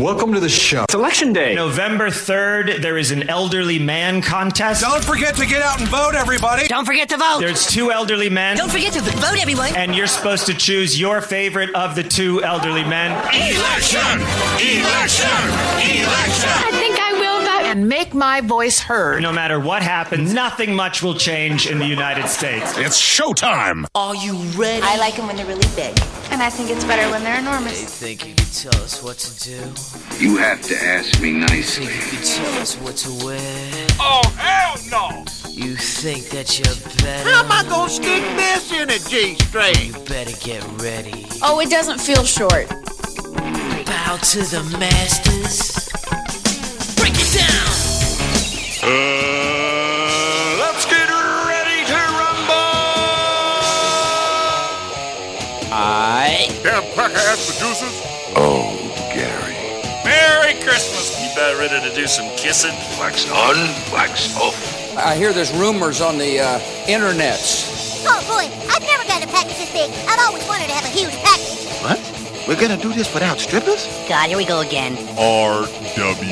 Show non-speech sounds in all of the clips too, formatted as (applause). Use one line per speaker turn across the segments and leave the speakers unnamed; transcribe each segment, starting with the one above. Welcome to the show.
It's election day.
November 3rd, there is an elderly man contest.
Don't forget to get out and vote, everybody.
Don't forget to vote.
There's two elderly men.
Don't forget to vote, everyone.
And you're supposed to choose your favorite of the two elderly men.
Election! Election! Election! I think
and make my voice heard.
No matter what happens, nothing much will change in the United States. It's
showtime. Are you ready?
I like them when they're really big.
And I think it's better when they're enormous. You think you could tell us
what to do. You have to ask me nicely. You think you could tell us what
to wear. Oh, hell no! You think
that you're better? How am I gonna stick this in a G string? You better get
ready. Oh, it doesn't feel short. Bow to the masters.
Uh, let's get ready to rumble.
I damn cracker ass Oh, Gary.
Merry Christmas. You better ready to do some kissing.
Wax on, wax off.
I hear there's rumors on the uh, internets.
Oh boy, I've never gotten a package this big. I've always wanted to have a huge pack.
What? We're gonna do this without strippers?
God, here we go again.
RWRC.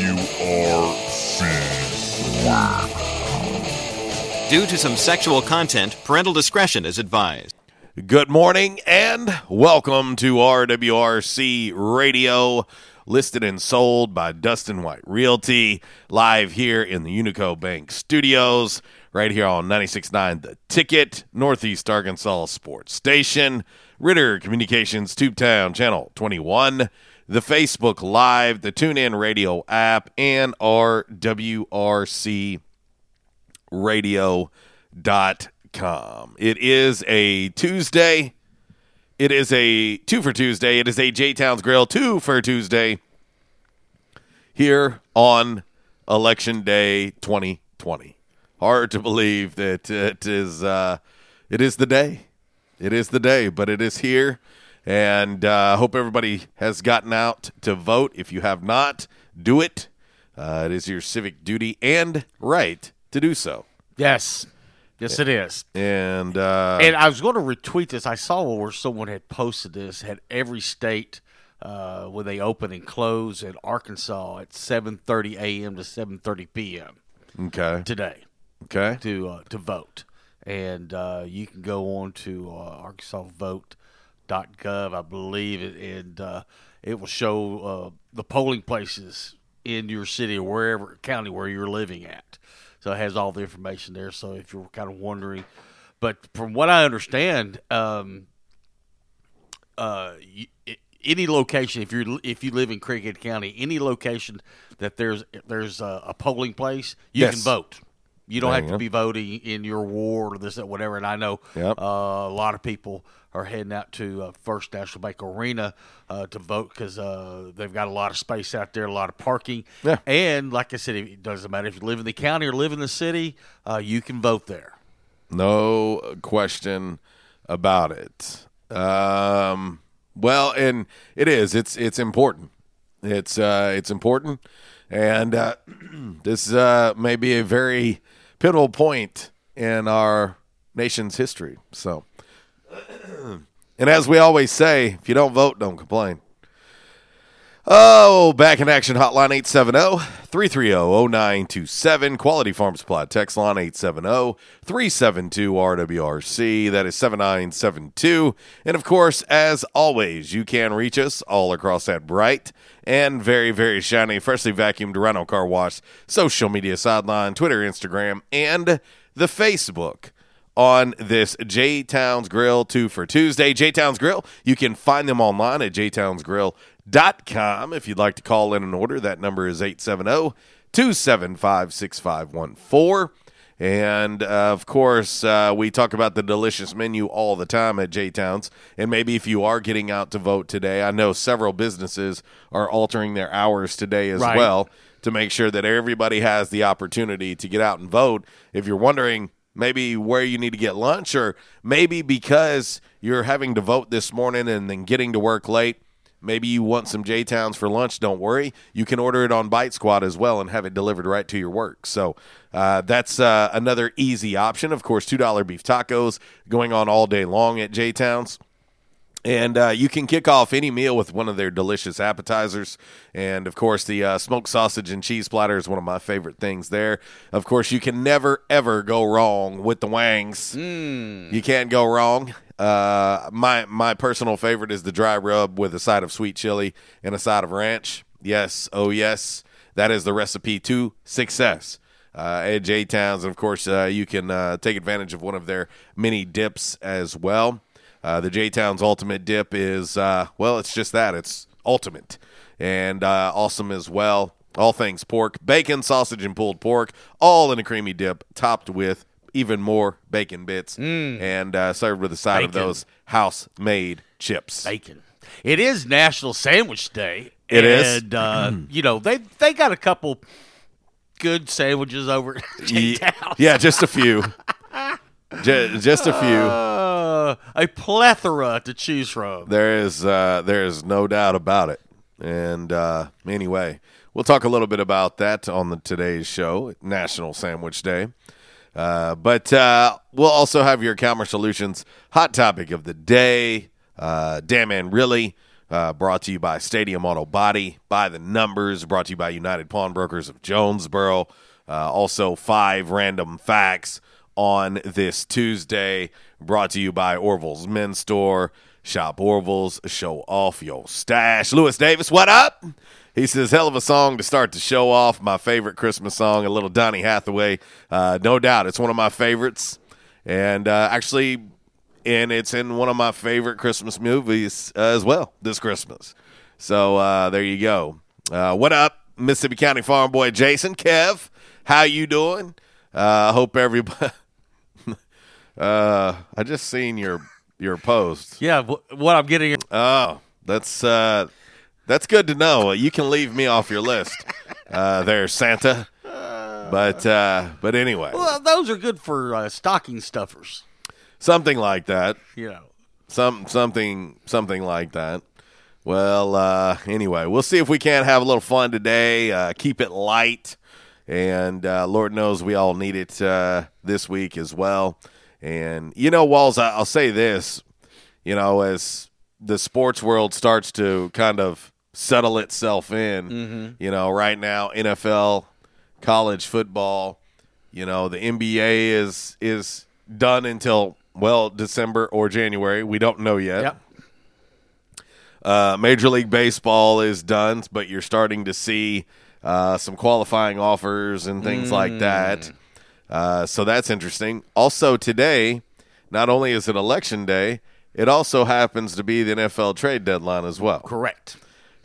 Due to some sexual content, parental discretion is advised.
Good morning and welcome to RWRC Radio, listed and sold by Dustin White Realty, live here in the Unico Bank Studios, right here on 96.9 The Ticket, Northeast Arkansas Sports Station. Ritter Communications Tube Town Channel 21, the Facebook Live, the TuneIn Radio app, and our radio.com. It is a Tuesday. It is a two for Tuesday. It is a J Towns Grill two for Tuesday here on Election Day 2020. Hard to believe that it is uh, it is the day it is the day, but it is here. And uh, I uh, hope everybody has gotten out to vote. If you have not, do it. Uh, it is your civic duty and right to do so.
Yes. Yes, it is.
And uh,
and I was going to retweet this. I saw where someone had posted this. Had every state uh, when they open and close in Arkansas at 7:30 a.m. to 7:30 p.m.
Okay.
Today.
Okay.
To uh, to vote and uh, you can go on to uh, ArkansasVote.gov, I believe, and uh, it will show uh, the polling places in your city or wherever county where you're living at. So it has all the information there. So if you're kind of wondering, but from what I understand, um, uh, any location if you if you live in Craighead County, any location that there's there's a, a polling place, you yes. can vote you don't there have you to be voting in your ward or this or whatever. And I know yep. uh, a lot of people are heading out to uh, First National Bank Arena uh, to vote because uh, they've got a lot of space out there, a lot of parking.
Yeah.
And like I said, it doesn't matter if you live in the county or live in the city, uh, you can vote there.
No question about it. Um, well, and it is. It's it's important. It's uh, it's important and uh, (clears throat) this uh, may be a very pivotal point in our nation's history. So, (clears throat) and as we always say, if you don't vote, don't complain. Oh, back in action hotline 870 330 0927. Quality Farm Supply text line 870 372 RWRC. That is 7972. And of course, as always, you can reach us all across that bright and very, very shiny, freshly vacuumed Rhino Car Wash social media sideline, Twitter, Instagram, and the Facebook on this J Towns Grill 2 for Tuesday. J Towns Grill, you can find them online at jtownsgrill.com com. If you'd like to call in an order, that number is 870 275 6514. And uh, of course, uh, we talk about the delicious menu all the time at J Towns. And maybe if you are getting out to vote today, I know several businesses are altering their hours today as right. well to make sure that everybody has the opportunity to get out and vote. If you're wondering, maybe where you need to get lunch, or maybe because you're having to vote this morning and then getting to work late Maybe you want some J Towns for lunch. Don't worry. You can order it on Bite Squad as well and have it delivered right to your work. So uh, that's uh, another easy option. Of course, $2 beef tacos going on all day long at J Towns. And uh, you can kick off any meal with one of their delicious appetizers. And of course, the uh, smoked sausage and cheese platter is one of my favorite things there. Of course, you can never, ever go wrong with the Wangs.
Mm.
You can't go wrong. Uh, my my personal favorite is the dry rub with a side of sweet chili and a side of ranch. Yes, oh yes, that is the recipe to success. Uh, at J Towns, and of course, uh, you can uh, take advantage of one of their mini dips as well. Uh, the J Towns Ultimate Dip is uh, well, it's just that it's ultimate and awesome as well. All things pork, bacon, sausage, and pulled pork, all in a creamy dip, topped with even more bacon bits
mm.
and uh, served with a side bacon. of those house made chips.
Bacon. It is National Sandwich Day.
It and,
is. Uh, mm. (clears throat) You know they they got a couple good sandwiches over (laughs) yeah,
yeah, just a few. (laughs) just, just, a few.
Uh, a plethora to choose from.
There is uh, there is no doubt about it. And uh, anyway, we'll talk a little bit about that on the today's show, National Sandwich Day. Uh, but uh, we'll also have your Calmer Solutions hot topic of the day. Uh, Damn man, Really, uh, brought to you by Stadium Auto Body, by the numbers, brought to you by United Pawnbrokers of Jonesboro. Uh, also, five random facts on this Tuesday, brought to you by Orville's Men's Store. Shop Orville's, show off your stash. Lewis Davis, what up? He says, hell of a song to start the show off. My favorite Christmas song, a little Donny Hathaway. Uh, no doubt. It's one of my favorites. And uh, actually, and it's in one of my favorite Christmas movies uh, as well this Christmas. So uh, there you go. Uh, what up, Mississippi County Farm Boy Jason? Kev, how you doing? Uh, I hope everybody. (laughs) I just seen your your post.
Yeah, what I'm getting.
Oh, that's uh, that's good to know. You can leave me off your list, (laughs) uh, there, Santa. But uh, but anyway,
Well, those are good for uh, stocking stuffers.
something like that.
You know,
Some something something like that. Well, uh, anyway, we'll see if we can't have a little fun today. Uh, keep it light, and uh, Lord knows we all need it uh, this week as well. And you know, Walls, I- I'll say this: you know, as the sports world starts to kind of settle itself in. Mm-hmm. You know, right now NFL, college football, you know, the NBA is is done until well December or January. We don't know yet. Yep. Uh, Major League Baseball is done, but you're starting to see uh, some qualifying offers and things mm. like that. Uh, so that's interesting. Also, today, not only is it election day, it also happens to be the NFL trade deadline as well.
Correct.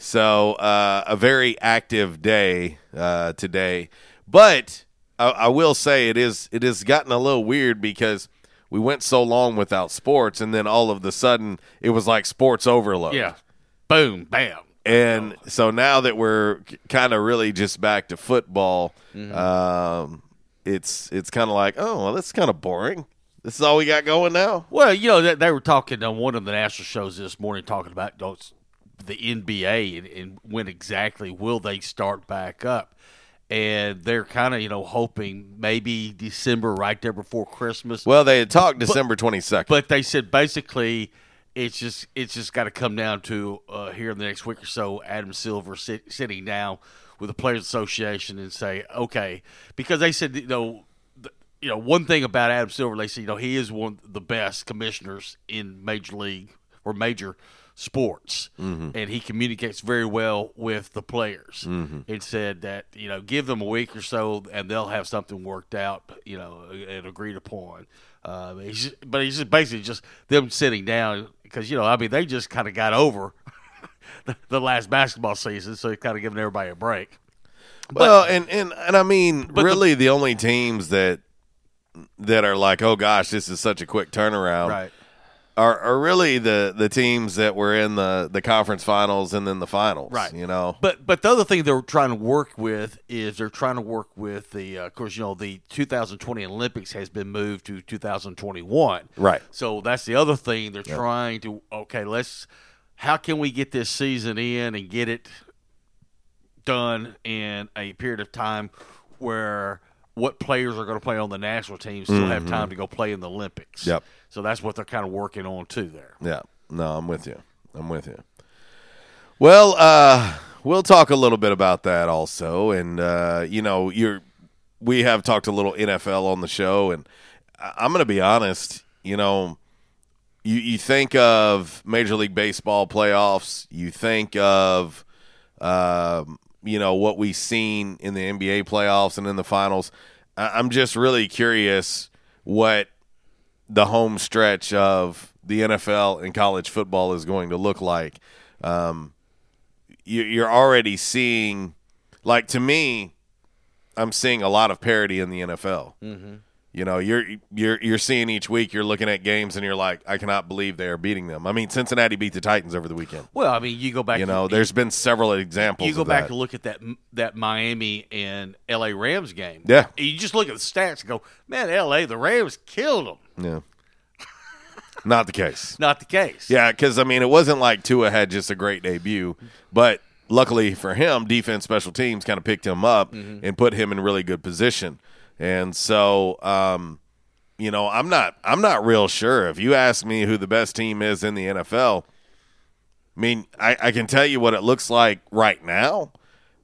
So uh, a very active day uh, today, but I, I, will say it is it has gotten a little weird because we went so long without sports, and then all of the sudden it was like sports overload.
Yeah, boom, bam.
And so now that we're kind of really just back to football, mm-hmm. um, it's it's kind of like oh well, that's kind of boring. This is all we got going now.
Well, you know they, they were talking on one of the national shows this morning, talking about those the NBA and, and when exactly will they start back up? and they're kind of you know hoping maybe December right there before Christmas.
Well, they had talked December twenty second,
but they said basically it's just it's just got to come down to uh, here in the next week or so. Adam Silver sit, sitting down with the Players Association and say okay because they said you know. The, you know, one thing about Adam Silver, they said, you know, he is one of the best commissioners in Major League or major sports, mm-hmm. and he communicates very well with the players. Mm-hmm. It said that you know give them a week or so, and they'll have something worked out, you know, and agreed upon. Uh, he's, but he's just basically just them sitting down because you know I mean they just kind of got over (laughs) the, the last basketball season, so he's kind of giving everybody a break.
But, well, and and and I mean, really, the, the, only teams that that are like, oh gosh, this is such a quick turnaround,
right
are, are really the, the teams that were in the, the conference finals and then the finals,
right?
You know,
but but the other thing they're trying to work with is they're trying to work with the uh, of course you know the 2020 Olympics has been moved to 2021,
right?
So that's the other thing they're yep. trying to okay, let's how can we get this season in and get it done in a period of time where what players are going to play on the national team still mm-hmm. have time to go play in the Olympics.
Yep.
So that's what they're kind of working on too there.
Yeah. No, I'm with you. I'm with you. Well, uh, we'll talk a little bit about that also, and uh, you know, you're we have talked a little NFL on the show, and I'm going to be honest, you know. You, you think of Major League Baseball playoffs. You think of Uh, you know what we've seen in the NBA playoffs and in the finals. I'm just really curious what the home stretch of the NFL and college football is going to look like. Um, you, are already seeing, like to me, I'm seeing a lot of parity in the NFL. Mm-hmm. You know, you're you're you're seeing each week. You're looking at games, and you're like, I cannot believe they are beating them. I mean, Cincinnati beat the Titans over the weekend.
Well, I mean, you go back.
You know, to, there's been several examples.
You go back and look at that that Miami and L.A. Rams game.
Yeah, you
just look at the stats and go, man, L.A. the Rams killed
them. Yeah. (laughs) Not the case.
Not the case.
Yeah, because I mean, it wasn't like Tua had just a great debut, but luckily for him, defense, special teams kind of picked him up mm-hmm. and put him in really good position. And so, um, you know, I'm not I'm not real sure. If you ask me who the best team is in the NFL, I mean, I, I can tell you what it looks like right now,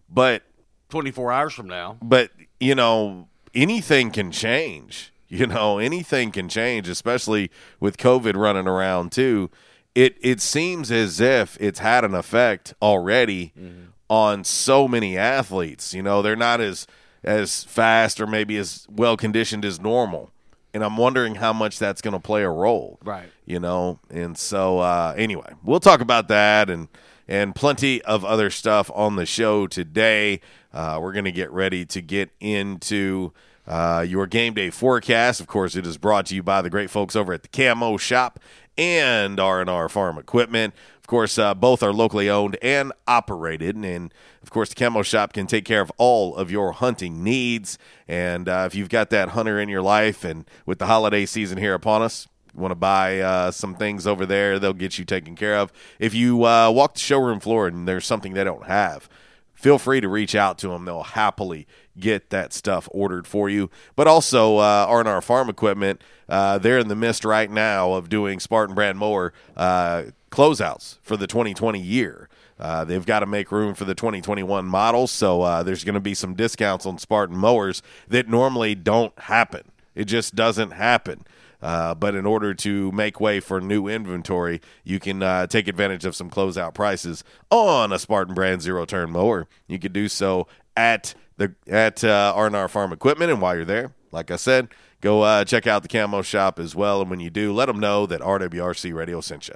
but
24 hours from now.
But, you know, anything can change. (laughs) You know, anything can change, especially with COVID running around too. It it seems as if it's had an effect already mm-hmm. on so many athletes. You know, they're not as as fast or maybe as well conditioned as normal. And I'm wondering how much that's going to play a role,
right?
You know, and so uh, anyway, we'll talk about that and and plenty of other stuff on the show today. Uh, we're going to get ready to get into uh, your game day forecast. Of course, it is brought to you by the great folks over at the Camo Shop and R&R Farm Equipment course, uh, both are locally owned and operated. And of course, the Camo Shop can take care of all of your hunting needs. And uh, if you've got that hunter in your life, and with the holiday season here upon us, you want to buy uh, some things over there, they'll get you taken care of. If you uh, walk the showroom floor and there's something they don't have, feel free to reach out to them. They'll happily get that stuff ordered for you. But also uh, R&R Farm Equipment, uh, they're in the midst right now of doing Spartan brand mower uh, closeouts for the 2020 year. Uh, they've got to make room for the 2021 models, so uh, there's going to be some discounts on Spartan mowers that normally don't happen. It just doesn't happen. Uh, but in order to make way for new inventory, you can uh, take advantage of some closeout prices on a Spartan brand zero turn mower. You can do so at the at uh, R&R Farm Equipment, and while you're there, like I said, go uh, check out the camo shop as well. And when you do, let them know that RWRC Radio sent you.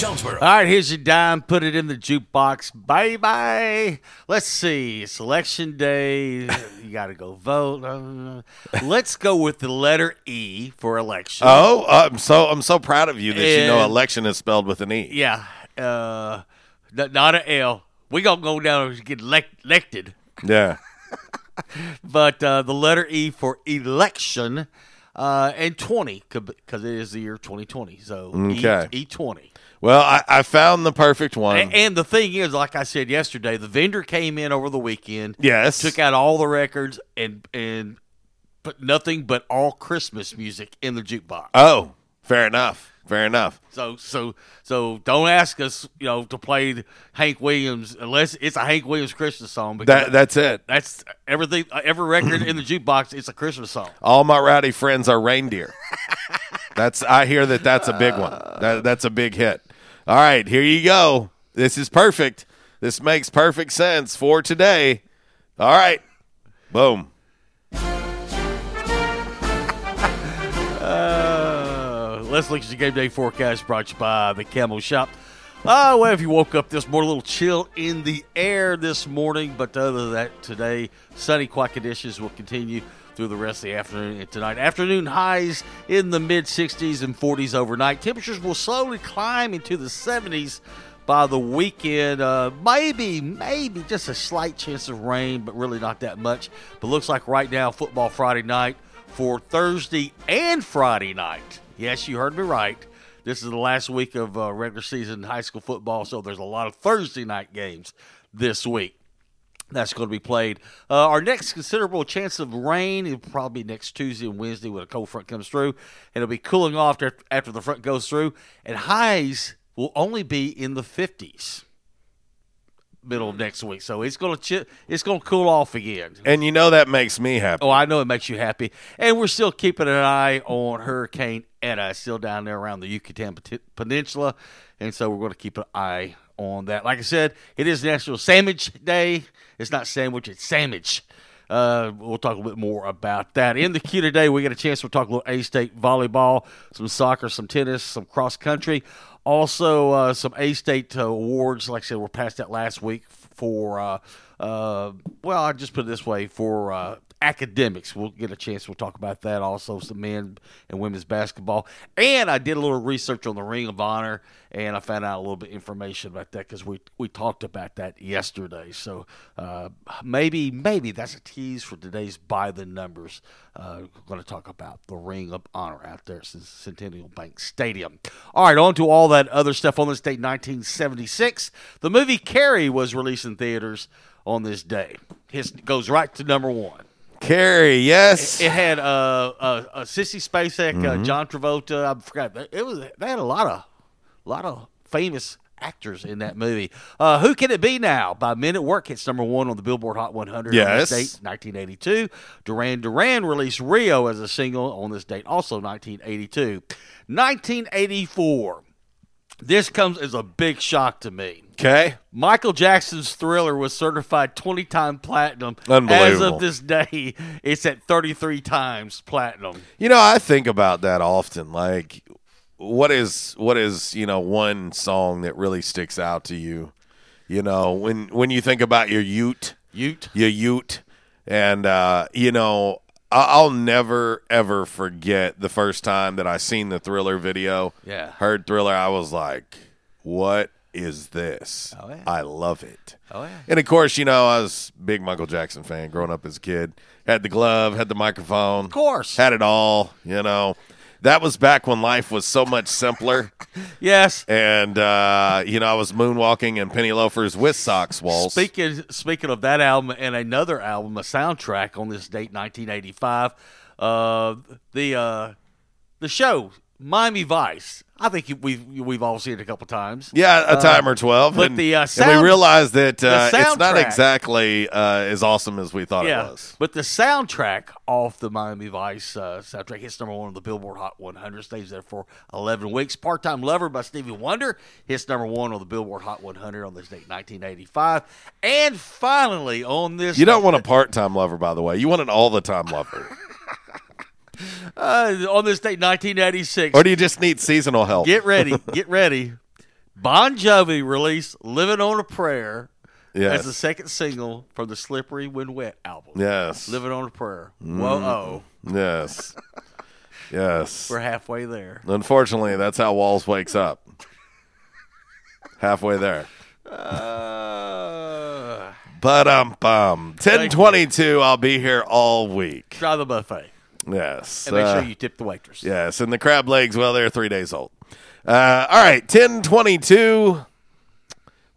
Jonesboro. All right, here's your dime. Put it in the jukebox. Bye bye. Let's see. It's election day. you got to go vote. Let's go with the letter E for election.
Oh, I'm so I'm so proud of you that and, you know election is spelled with an E.
Yeah, uh, not an L. We gonna go down and get elected.
Yeah.
(laughs) but uh, the letter E for election uh, and 20 because it is the year 2020. So okay. E, 20
Well, I, I found the perfect one.
And, and, the thing is, like I said yesterday, the vendor came in over the weekend.
Yes.
Took out all the records and and put nothing but all Christmas music in the jukebox.
Oh, Fair enough. Fair enough.
So so so don't ask us, you know, to play Hank Williams unless it's a Hank Williams Christmas song.
That that's it.
That's everything. Uh, every record in the jukebox, it's a Christmas song.
All my rowdy friends are reindeer. (laughs) that's I hear that. That's a big one. That, that's a big hit. All right, here you go. This is perfect. This makes perfect sense for today. All right, boom.
Let's look at the game day forecast brought to you by the Camo Shop. Oh, well, if you woke up this morning, a little chill in the air this morning, but other than that, today, sunny quiet conditions will continue through the rest of the afternoon and tonight. Afternoon highs in the mid 60s and 40s overnight. Temperatures will slowly climb into the 70s by the weekend. Uh, maybe, maybe just a slight chance of rain, but really not that much. But looks like right now, football Friday night for Thursday and Friday night. Yes, you heard me right. This is the last week of uh, regular season high school football, so there's a lot of Thursday night games this week. That's going to be played. Uh, our next considerable chance of rain is probably next Tuesday and Wednesday when a cold front comes through, and it'll be cooling off after, after the front goes through. And highs will only be in the 50s middle of next week. So it's gonna chi- it's gonna cool off again.
And you know that makes me happy.
Oh, I know it makes you happy. And we're still keeping an eye on Hurricane Eta, still down there around the Yucatan Peninsula, and so we're going to keep an eye on that. Like I said, it is National Sandwich Day. It's not sandwich; it's sandwich. Uh, we'll talk a little bit more about that. In the queue today, we get a chance to talk a little A State volleyball, some soccer, some tennis, some cross country. Also, uh, some A State uh, awards, like I said, were passed out last week for, uh, uh, well, I just put it this way for academics. We'll get a chance. We'll talk about that also, some men and women's basketball. And I did a little research on the Ring of Honor, and I found out a little bit information about that because we we talked about that yesterday. So uh, maybe maybe that's a tease for today's by the numbers. Uh, going to talk about the Ring of Honor out there at Centennial Bank Stadium. All right, on to all that other stuff on this date, 1976. The movie Carrie was released in theaters on this day. His goes right to number one.
Carrie, yes.
It, it had uh, uh, uh Sissy Spacek, uh, mm-hmm. uh, John Travolta. I forgot. It was they had a lot of, lot of famous actors in that movie. Uh, Who Can It Be Now? By Men at Work hits number one on the Billboard Hot 100 yes. on this date, 1982. Duran Duran released Rio as a single on this date, also 1982. 1984. This comes as a big shock to me.
Okay.
Michael Jackson's Thriller was certified 20 times platinum.
As
of this day, it's at 33 times platinum.
You know, I think about that often. Like, what is what is you know one song that really sticks out to you? You know, when when you think about your Ute,
Ute,
your Ute, and uh, you know, I'll never ever forget the first time that I seen the Thriller video.
Yeah,
heard Thriller, I was like, what is this? Oh, yeah. I love it.
Oh, yeah.
And of course, you know, I was big Michael Jackson fan growing up as a kid. Had the glove, had the microphone.
Of course.
Had it all, you know. That was back when life was so much simpler.
(laughs) yes.
And uh, you know, I was moonwalking in penny loafers with socks walls.
Speaking speaking of that album and another album, a soundtrack on this date, 1985, uh, the uh, the show Miami Vice I think we've we've all seen it a couple times.
Yeah, a uh, time uh, or twelve. But and,
the
uh, sound, we realized that uh, it's not exactly uh, as awesome as we thought yeah, it was.
But the soundtrack off the Miami Vice uh, soundtrack hits number one on the Billboard Hot 100, stays there for 11 weeks. Part Time Lover by Stevie Wonder hits number one on the Billboard Hot 100 on this date, 1985. And finally, on this,
you don't want a (laughs) part time lover, by the way. You want an all the time lover.
Uh, on this date, 1986.
Or do you just need seasonal help?
Get ready. (laughs) Get ready. Bon Jovi released Living on a Prayer
yes.
as the second single from the Slippery When Wet album.
Yes.
Living on a Prayer.
Mm. Whoa, oh. Yes. (laughs) yes.
We're halfway there.
Unfortunately, that's how Walls wakes up. halfway there. Uh, but um, bum. 1022, I'll be here all week.
Try the buffet.
Yes.
And make uh, sure you tip the waitress.
Yes, and the crab legs, well, they're three days old. Uh, all right, 1022.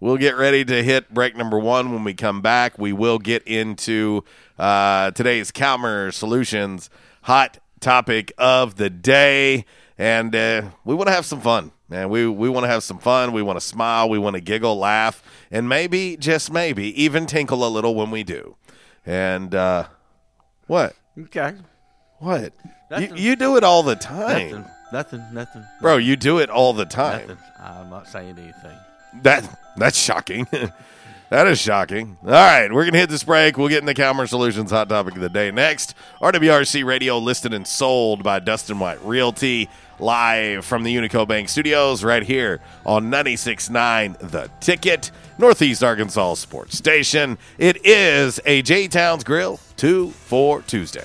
We'll get ready to hit break number one when we come back. We will get into uh, today's Calmer Solutions hot topic of the day. And uh, we want to have some fun, man. We, we want to have some fun. We want to smile. We want to giggle, laugh, and maybe, just maybe, even tinkle a little when we do. And uh, what?
Okay.
What? You, you do it all the time. Nothing.
Nothing. Nothing. Bro,
you do it all the time.
Nothing. I'm not saying anything.
That that's shocking. (laughs) that is shocking. All right, we're gonna hit this break. We'll get into Calmer Solutions hot topic of the day next. RWRC Radio listed and sold by Dustin White Realty, live from the Unico Bank Studios, right here on 96.9 The Ticket, Northeast Arkansas Sports Station. It is a J Towns Grill two for Tuesday.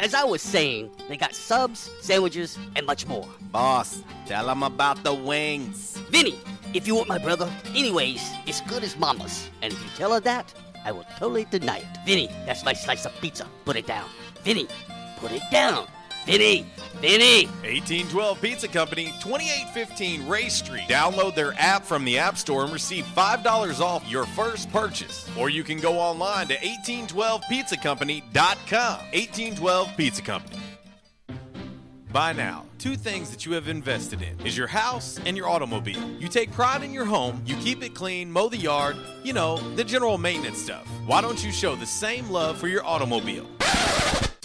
As I was saying, they got subs, sandwiches, and much more.
Boss, tell 'em about the wings.
Vinny, if you want my brother, anyways, it's good as mama's. And if you tell her that, I will totally deny it. Vinny, that's my slice of pizza. Put it down. Vinny, put it down. Vinny!
Vinny! 1812 Pizza Company, 2815 Ray Street. Download their app from the App Store and receive $5 off your first purchase. Or you can go online to 1812pizzacompany.com. 1812 Pizza Company. By now, two things that you have invested in is your house and your automobile. You take pride in your home, you keep it clean, mow the yard, you know, the general maintenance stuff. Why don't you show the same love for your automobile?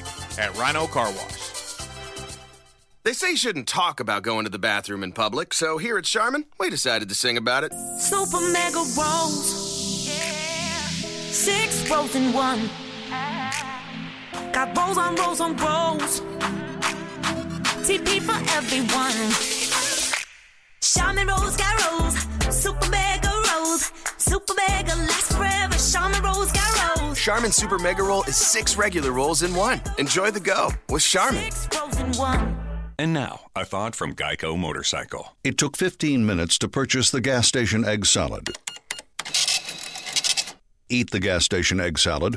bag at Rhino Car Wash. They say you shouldn't talk about going to the bathroom in public, so here at Charmin, we decided to sing about it.
Super mega rolls. Six rolls in one. Got rolls on rolls on rolls. TP for everyone. Charmin rolls got rolls. Super mega rolls. Super mega lasts forever. Charmin rolls got rolls.
Charmin Super Mega Roll is six regular rolls in one. Enjoy the go with Charmin.
And now, a thought from Geico Motorcycle.
It took 15 minutes to purchase the gas station egg salad. Eat the gas station egg salad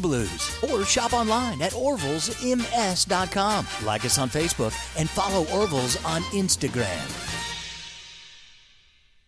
Blues or shop online at orvilsms.com. Like us on Facebook and follow Orville's on Instagram.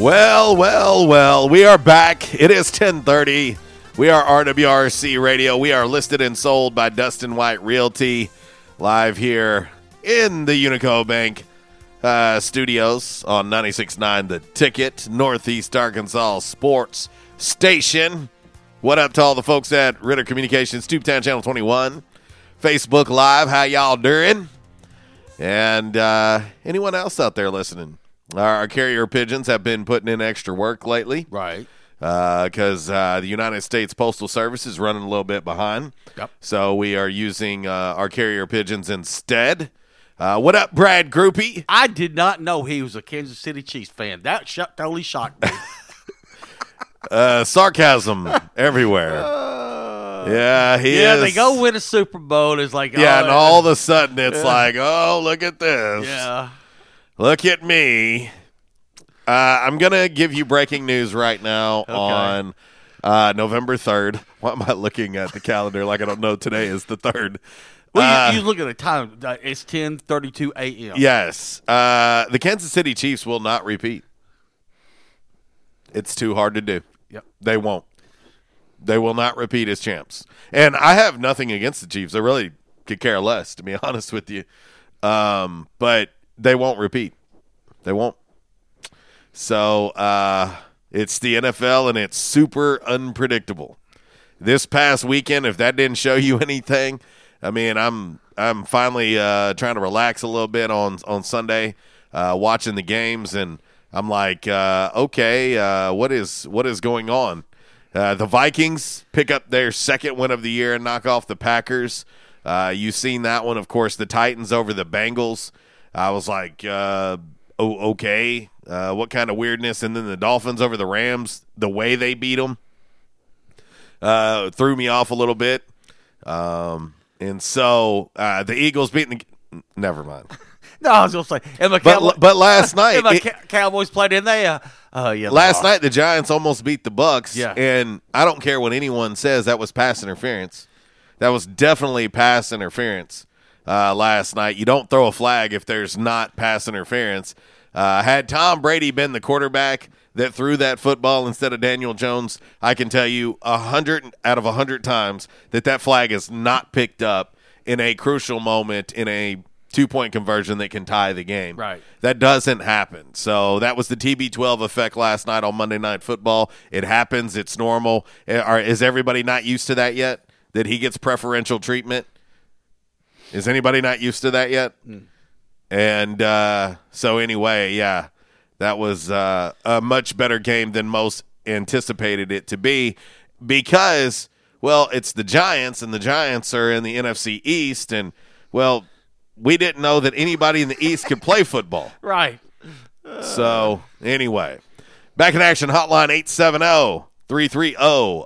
Well, well, well, we are back. It is 1030. We are RWRC Radio. We are listed and sold by Dustin White Realty live here in the Unico Bank uh, studios on 96.9 The Ticket, Northeast Arkansas Sports Station. What up to all the folks at Ritter Communications, Tubetown Channel 21, Facebook Live. How y'all doing? And uh, anyone else out there listening? Our carrier pigeons have been putting in extra work lately.
Right.
Because uh, uh, the United States Postal Service is running a little bit behind. Yep. So we are using uh, our carrier pigeons instead. Uh, what up, Brad Groupie?
I did not know he was a Kansas City Chiefs fan. That sh- totally shocked me.
(laughs) uh, sarcasm (laughs) everywhere. Uh, yeah, he yeah.
Is. They go win a Super Bowl. It's like
yeah, oh, and all of a sudden it's yeah. like, oh, look at this.
Yeah,
Look at me. Uh, I'm going to give you breaking news right now okay. on uh, November 3rd. (laughs) Why am I looking at the calendar like I don't know today is the 3rd?
Well, you, uh, you, look at the time. Uh, it's 10:32 a.m.
Yes. Uh, the Kansas City Chiefs will not repeat. It's too hard to do.
Yep.
They won't. They will not repeat as champs. And I have nothing against the Chiefs. I really could care less, to be (laughs) honest with you. Um, but they won't repeat. They won't. So uh, it's the NFL and it's super unpredictable. This past weekend, if that didn't show you (laughs) anything, I mean, I'm I'm finally uh, trying to relax a little bit on on Sunday, uh, watching the games, and I'm like, uh, okay, uh, what is what is going on? Uh, the Vikings pick up their second win of the year and knock off the Packers. you've seen that one, of course. The Titans over the Bengals. I was like, uh, oh, okay. Uh, what kind of weirdness? And then the Dolphins over the Rams, the way they beat them, uh, threw me off a little bit. Um, and so uh, the Eagles beating the. Never mind.
(laughs) no, I was just like, and the
but, but last (laughs) night, the
it, Cowboys played in there. Uh, yeah,
last lost. night the Giants almost beat the Bucks. Yeah, and I don't care what anyone says, that was pass interference. That was definitely pass interference uh, last night. You don't throw a flag if there's not pass interference. Uh, had Tom Brady been the quarterback that threw that football instead of Daniel Jones, I can tell you a hundred out of a hundred times that that flag is not picked up in a crucial moment in a two point conversion that can tie the game.
Right.
That doesn't happen. So that was the TB12 effect last night on Monday Night Football. It happens. It's normal. Eh, is everybody not used to that yet? That he gets preferential treatment? Is anybody not used to that yet? Mm. And uh, so, anyway, yeah, that was uh, a much better game than most anticipated it to be because, well, it's the Giants, and the Giants are in the NFC East, and, well, we didn't know that anybody in the East could play football.
(laughs) Right.
So, anyway, back in action, hotline 870 330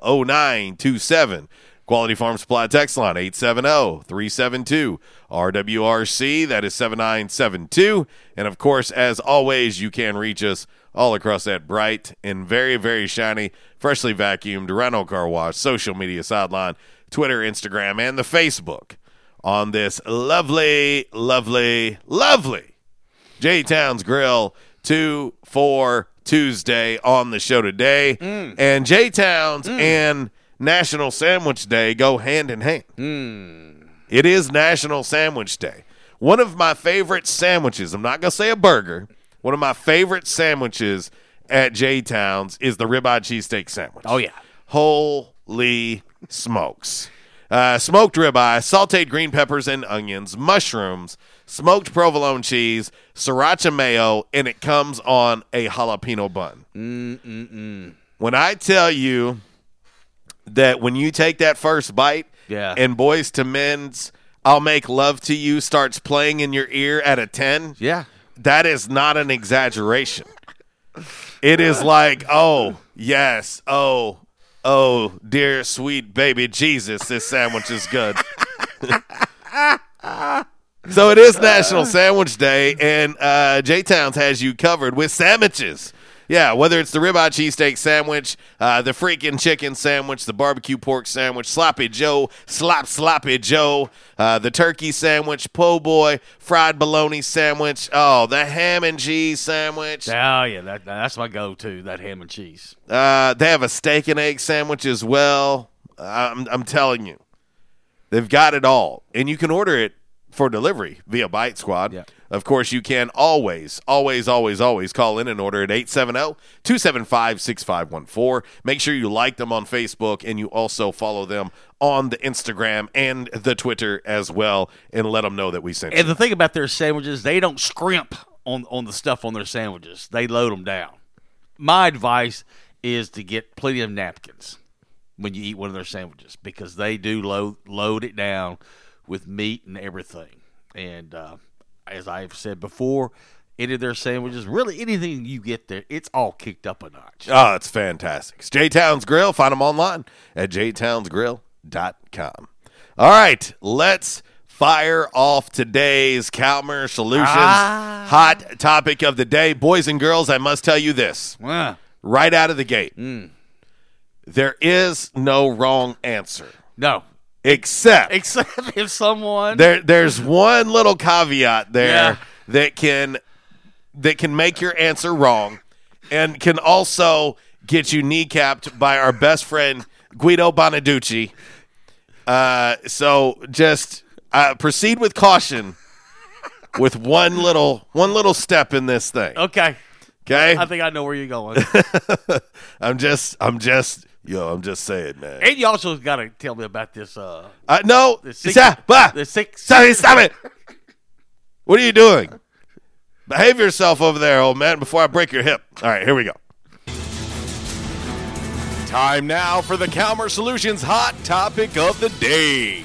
0927. Quality Farm Supply text line 870-372-RWRC. That is 7972. And of course, as always, you can reach us all across that bright and very, very shiny, freshly vacuumed rental car wash social media sideline, Twitter, Instagram, and the Facebook on this lovely, lovely, lovely J Towns Grill 2 4 Tuesday on the show today. Mm. And J Towns mm. and – National Sandwich Day go hand in hand. Mm. It is National Sandwich Day. One of my favorite sandwiches, I'm not going to say a burger, one of my favorite sandwiches at J Towns is the ribeye cheesesteak sandwich.
Oh, yeah.
Holy smokes. Uh, smoked ribeye, sauteed green peppers and onions, mushrooms, smoked provolone cheese, sriracha mayo, and it comes on a jalapeno bun. Mm-mm-mm. When I tell you that when you take that first bite, yeah. and Boyz II Men's I'll Make Love to You starts playing in your ear at a 10,
yeah.
that is not an exaggeration. It is like, oh, yes, oh, oh, dear sweet baby Jesus, this sandwich is good. (laughs) so it is National Sandwich Day, and uh, J Towns has you covered with sandwiches. Yeah, whether it's the ribeye cheesesteak sandwich, uh, the freaking chicken sandwich, the barbecue pork sandwich, sloppy Joe, slop sloppy Joe, uh, the turkey sandwich, po' boy, fried bologna sandwich, oh, the ham and cheese sandwich.
Oh yeah, that, that's my go-to. That ham and cheese. Uh,
they have a steak and egg sandwich as well. I'm, I'm telling you, they've got it all, and you can order it for delivery via Bite Squad. Yeah. Of course, you can always, always, always, always call in an order at 870 275 6514. Make sure you like them on Facebook and you also follow them on the Instagram and the Twitter as well and let them know that we sent
and
you.
And the thing about their sandwiches, they don't scrimp on, on the stuff on their sandwiches, they load them down. My advice is to get plenty of napkins when you eat one of their sandwiches because they do load, load it down with meat and everything. And uh, as I've said before, any of their sandwiches, really anything you get there, it's all kicked up a notch.
Oh, it's fantastic. It's J Towns Grill. Find them online at jtownsgrill.com. All right, let's fire off today's Calmer Solutions ah. hot topic of the day. Boys and girls, I must tell you this right out of the gate. Mm. There is no wrong answer.
No,
Except,
except if someone
there, there's one little caveat there yeah. that can that can make your answer wrong, and can also get you kneecapped by our best friend Guido Bonaducci. Uh, so just uh, proceed with caution with one little one little step in this thing.
Okay.
Okay.
I think I know where you're going.
(laughs) I'm just I'm just Yo, I'm just saying, man.
And you also got to tell me about this. Uh,
uh no, the six, the six. Stop it! What are you doing? Behave yourself over there, old man, before I break your hip. All right, here we go. Time now for the Calmer Solutions hot topic of the day.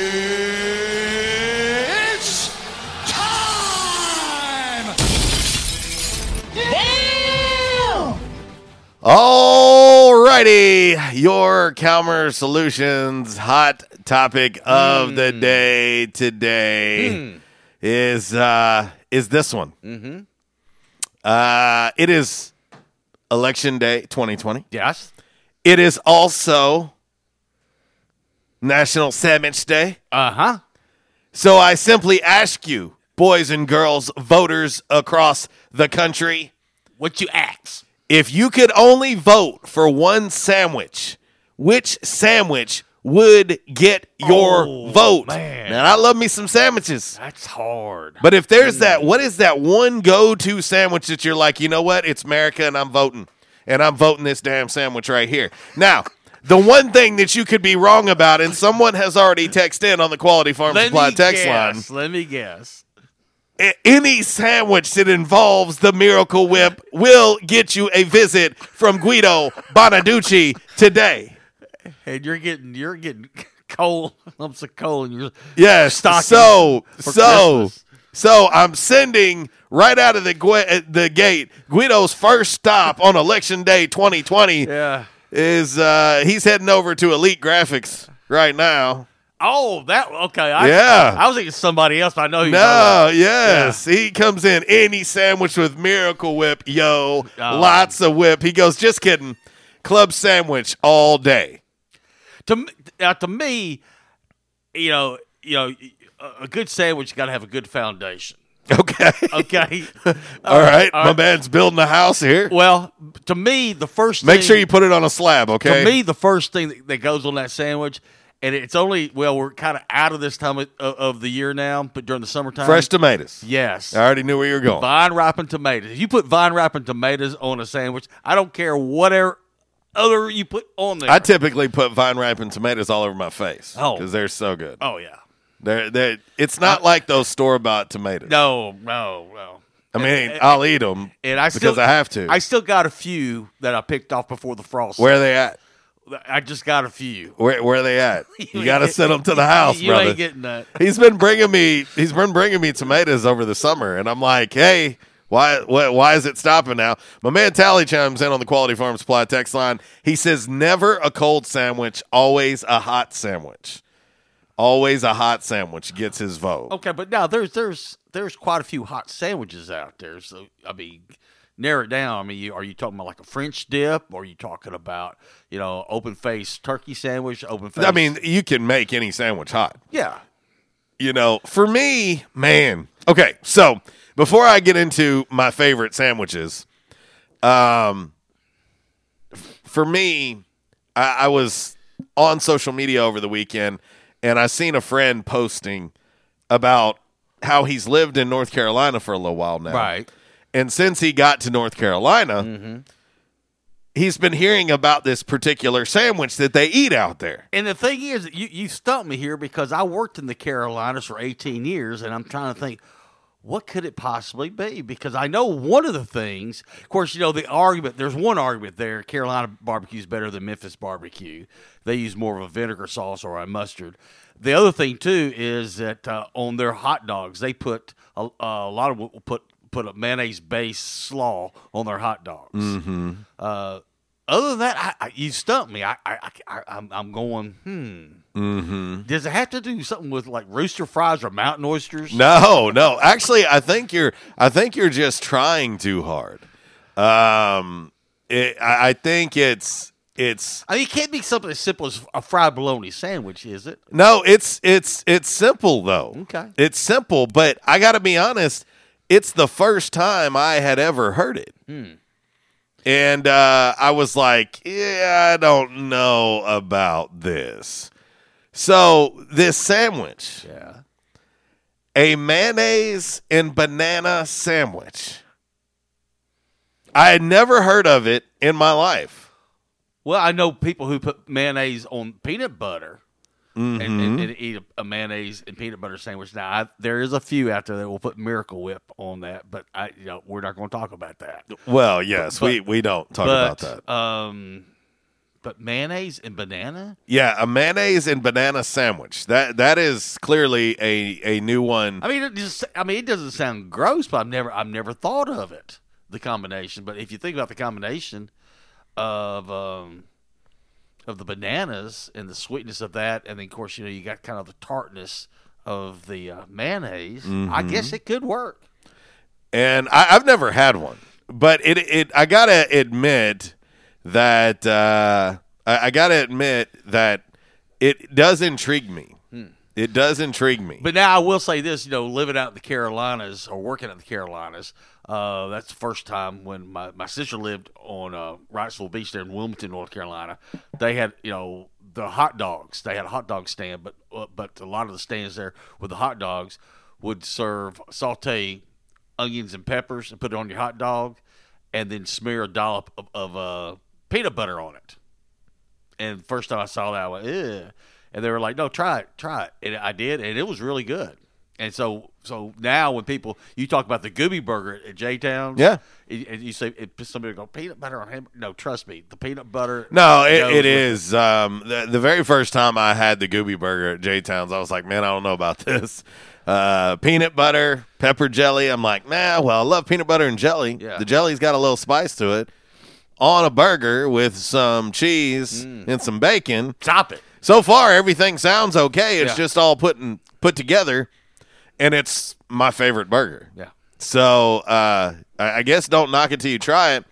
All righty, your Calmer Solutions hot topic of mm. the hmm. day today mm. is uh, is this one. Mm-hmm. Uh, it is election day, 2020. Yes, it is also National Sandwich Day.
Uh huh.
So I simply ask you, boys and girls, voters across the country,
what you ask?
If you could only vote for one sandwich, which sandwich would get your oh, vote? Man. I love me some sandwiches.
That's hard.
But if there's Dude. that, mm. what is that one go to sandwich that you're like, you know what? It's America and I'm voting. And I'm voting this damn sandwich right here. Now, the one thing that you could be wrong about, and someone has already texted in on the Quality Farm let Supply text
guess,
line. Let
me guess
any sandwich that involves the Miracle Whip will get you a visit from Guido Bonaducci today.
And you're getting you're getting coal lumps of coal in your
yes. Stocking so so Christmas. so I'm sending right out of the uh, the gate Guido's first stop on election day 2020. Yeah. Is uh, he's heading over to Elite Graphics right now.
Oh, that okay. I, yeah, I, I was thinking somebody else. I know you.
No, yes, yeah. he comes in any sandwich with Miracle Whip, yo, oh. lots of whip. He goes, just kidding, club sandwich all day.
To uh, to me, you know, you know, a good sandwich got to have a good foundation.
Okay. okay. all, (laughs) all right. right. My man's building a house here.
Well, to me, the first
make thing, sure you put it on a slab. Okay.
To me, the first thing that goes on that sandwich and it's only well we're kind of out of this time of, of, the year now but during the summertime
fresh tomatoes
yes
i already knew where you were going
vine ripened tomatoes if you put vine ripened tomatoes on a sandwich i don't care whatever other you put on there
i typically put vine ripened tomatoes all over my face oh because they're so good
oh yeah
they're, they're it's not I, like those store-bought tomatoes
no no no
I mean, and, I'll eat them, and I still, because I have to.
I still got a few that I picked off before the frost.
Where are they at?
I just got a few.
Where, where are they at? (laughs) You, got to send them to the house, you brother. ain't getting that. He's been bringing me. He's been bringing me tomatoes over the summer, and I'm like, hey. Why, why, why is it stopping now? My man Tally chimes in on the Quality Farm Supply text line. He says, never a cold sandwich, always a hot sandwich. Always a hot sandwich gets his vote.
Okay, but now there's there's there's quite a few hot sandwiches out there. So I mean, narrow it down. I mean, you, are you talking about like a French dip? Or are you talking about you know open face turkey sandwich? Open face.
I mean, you can make any sandwich hot.
Yeah.
You know, for me, man. Okay, so before I get into my favorite sandwiches, um, for me, I, I was on social media over the weekend, and I seen a friend posting about how he's lived in North Carolina for a little while now, right? And since he got to North Carolina, mm-hmm. he's been hearing about this particular sandwich that they eat out there.
And the thing is, you, you stumped me here because I worked in the Carolinas for 18 years, and I'm trying to think, what could it possibly be? Because I know one of the things, of course, you know, the argument, there's one argument there Carolina barbecue is better than Memphis barbecue. They use more of a vinegar sauce or a mustard. The other thing, too, is that uh, on their hot dogs, they put a, a lot of what will put put a mayonnaise based slaw on their hot dogs. Mm-hmm. Uh, other than that, I, I, you stumped me. I, I, I, I'm, I'm going. Hmm. Mm-hmm. Does it have to do something with like rooster fries or mountain oysters?
No, no. Actually, I think you're. I think you're just trying too hard. Um, it, I, I think it's it's
I mean, it can't be something as simple as a fried bologna sandwich, is it?
No, it's it's it's simple though. Okay, it's simple, but I got to be honest it's the first time I had ever heard it. Hmm. And uh, I was like, yeah, I don't know about this. So, this sandwich. Yeah. A mayonnaise and banana sandwich. I had never heard of it in my life.
Well, I know people who put mayonnaise on peanut butter mm-hmm. and, and, mm-hmm. and, eat a, a, mayonnaise and peanut butter sandwich. Now I, there is a few out there that will put Miracle Whip on that, but I you know, we're not going to talk about that.
Well, yes, but, we we don't talk but, about that. Um,
but mayonnaise and banana?
Yeah, a mayonnaise and banana sandwich. That that is clearly a, a new one. I mean, it
just, I mean, it doesn't sound gross, but I've never I've never thought of it the combination. But if you think about the combination of um, of the bananas and the sweetness of that, and then of course you know you got kind of the tartness of the uh, mayonnaise. Mm-hmm. I guess it could work.
And I, have never had one, but it it I gotta admit that uh, I, I, gotta admit that it does intrigue me. Hmm. It does intrigue me.
But now I will say this: you know, living out in the Carolinas or working in the Carolinas, uh, that's the first time when my, my sister lived on uh, Wrightsville Beach there in Wilmington, North Carolina. They had you know the hot dogs. They had a hot dog stand, but uh, but a lot of the stands there with the hot dogs would serve saute onions and peppers and put it on your hot dog, and then smear a dollop of, of uh, peanut butter on it. And first time I saw that, I went, Ew. and they were like, "No, try it, try it," and I did, and it was really good. And so, so now when people you talk about the Gooby Burger at J Town,
yeah,
and you say it, somebody go peanut butter on him. No, trust me, the peanut butter.
No, it, it is. Um, the, the, very first time I had the Gooby Burger at J Town's, I was like, man, I don't know about (laughs) this. Uh, peanut butter, pepper jelly. I'm like, nah. Well, I love peanut butter and jelly. Yeah. The jelly's got a little spice to it. On a burger with some cheese mm. and some bacon.
Stop it.
So far, everything sounds okay. It's yeah. just all putting put together and it's my favorite burger. Yeah. So uh, I guess don't knock it till you try it.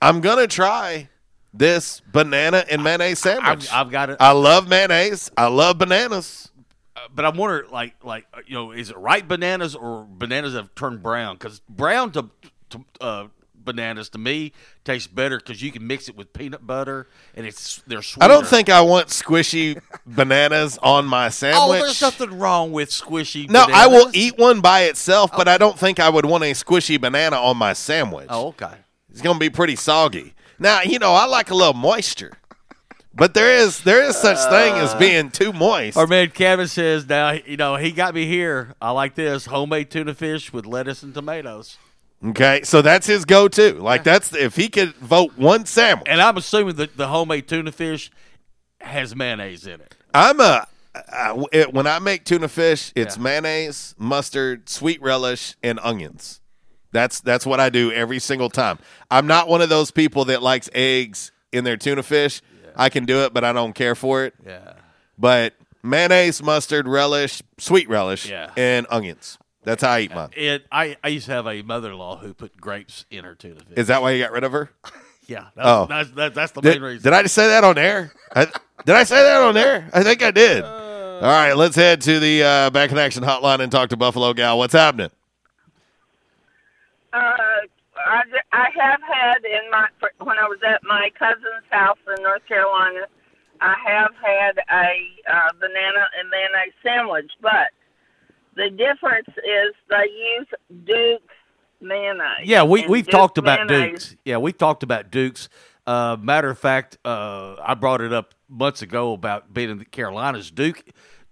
I'm gonna try this banana and mayonnaise sandwich.
I've, I've got it.
I love mayonnaise. I love bananas.
Uh, but I'm wondering, like, like you know, is it ripe bananas or bananas that have turned brown? Because brown to, to uh, bananas to me tastes better because you can mix it with peanut butter and it's they're. sweet. I
don't think I want squishy bananas on my sandwich. Oh,
there's nothing wrong with squishy.
No, bananas. I will eat one by itself, but oh. I don't think I would want a squishy banana on my sandwich.
Oh, okay.
It's gonna be pretty soggy. Now you know I like a little moisture. But there is there is such thing as uh. being too moist.
Our man Kevin says now you know he got me here. I like this homemade tuna fish with lettuce and tomatoes.
Okay, so that's his go-to. Like that's if he could vote one sandwich.
And I'm assuming that the homemade tuna fish has mayonnaise in it.
I'm a I, it, when I make tuna fish, it's yeah. mayonnaise, mustard, sweet relish, and onions. That's that's what I do every single time. I'm not one of those people that likes eggs in their tuna fish. Yeah. I can do it, but I don't care for it. Yeah. But mayonnaise, mustard, relish, sweet relish, yeah. and onions. That's how I eat mine.
I, I used to have a mother in law who put grapes in her tuna fish.
Is that why you got rid of her?
(laughs) yeah. That, oh. That's, that, that's the did, main reason. Did
I
just say that on air?
I, did I say that on air? I think I did. Uh, All right, let's head to the uh, Back in Action hotline and talk to Buffalo Gal. What's happening?
Uh, I, I have had in my when I was at my cousin's house in North Carolina, I have had a uh, banana and mayonnaise sandwich, but the difference is they use Duke's mayonnaise.
Yeah, we we've talked about mayonnaise. Duke's. Yeah, we've talked about Duke's. Uh, matter of fact, uh, I brought it up months ago about being in the Carolinas. Duke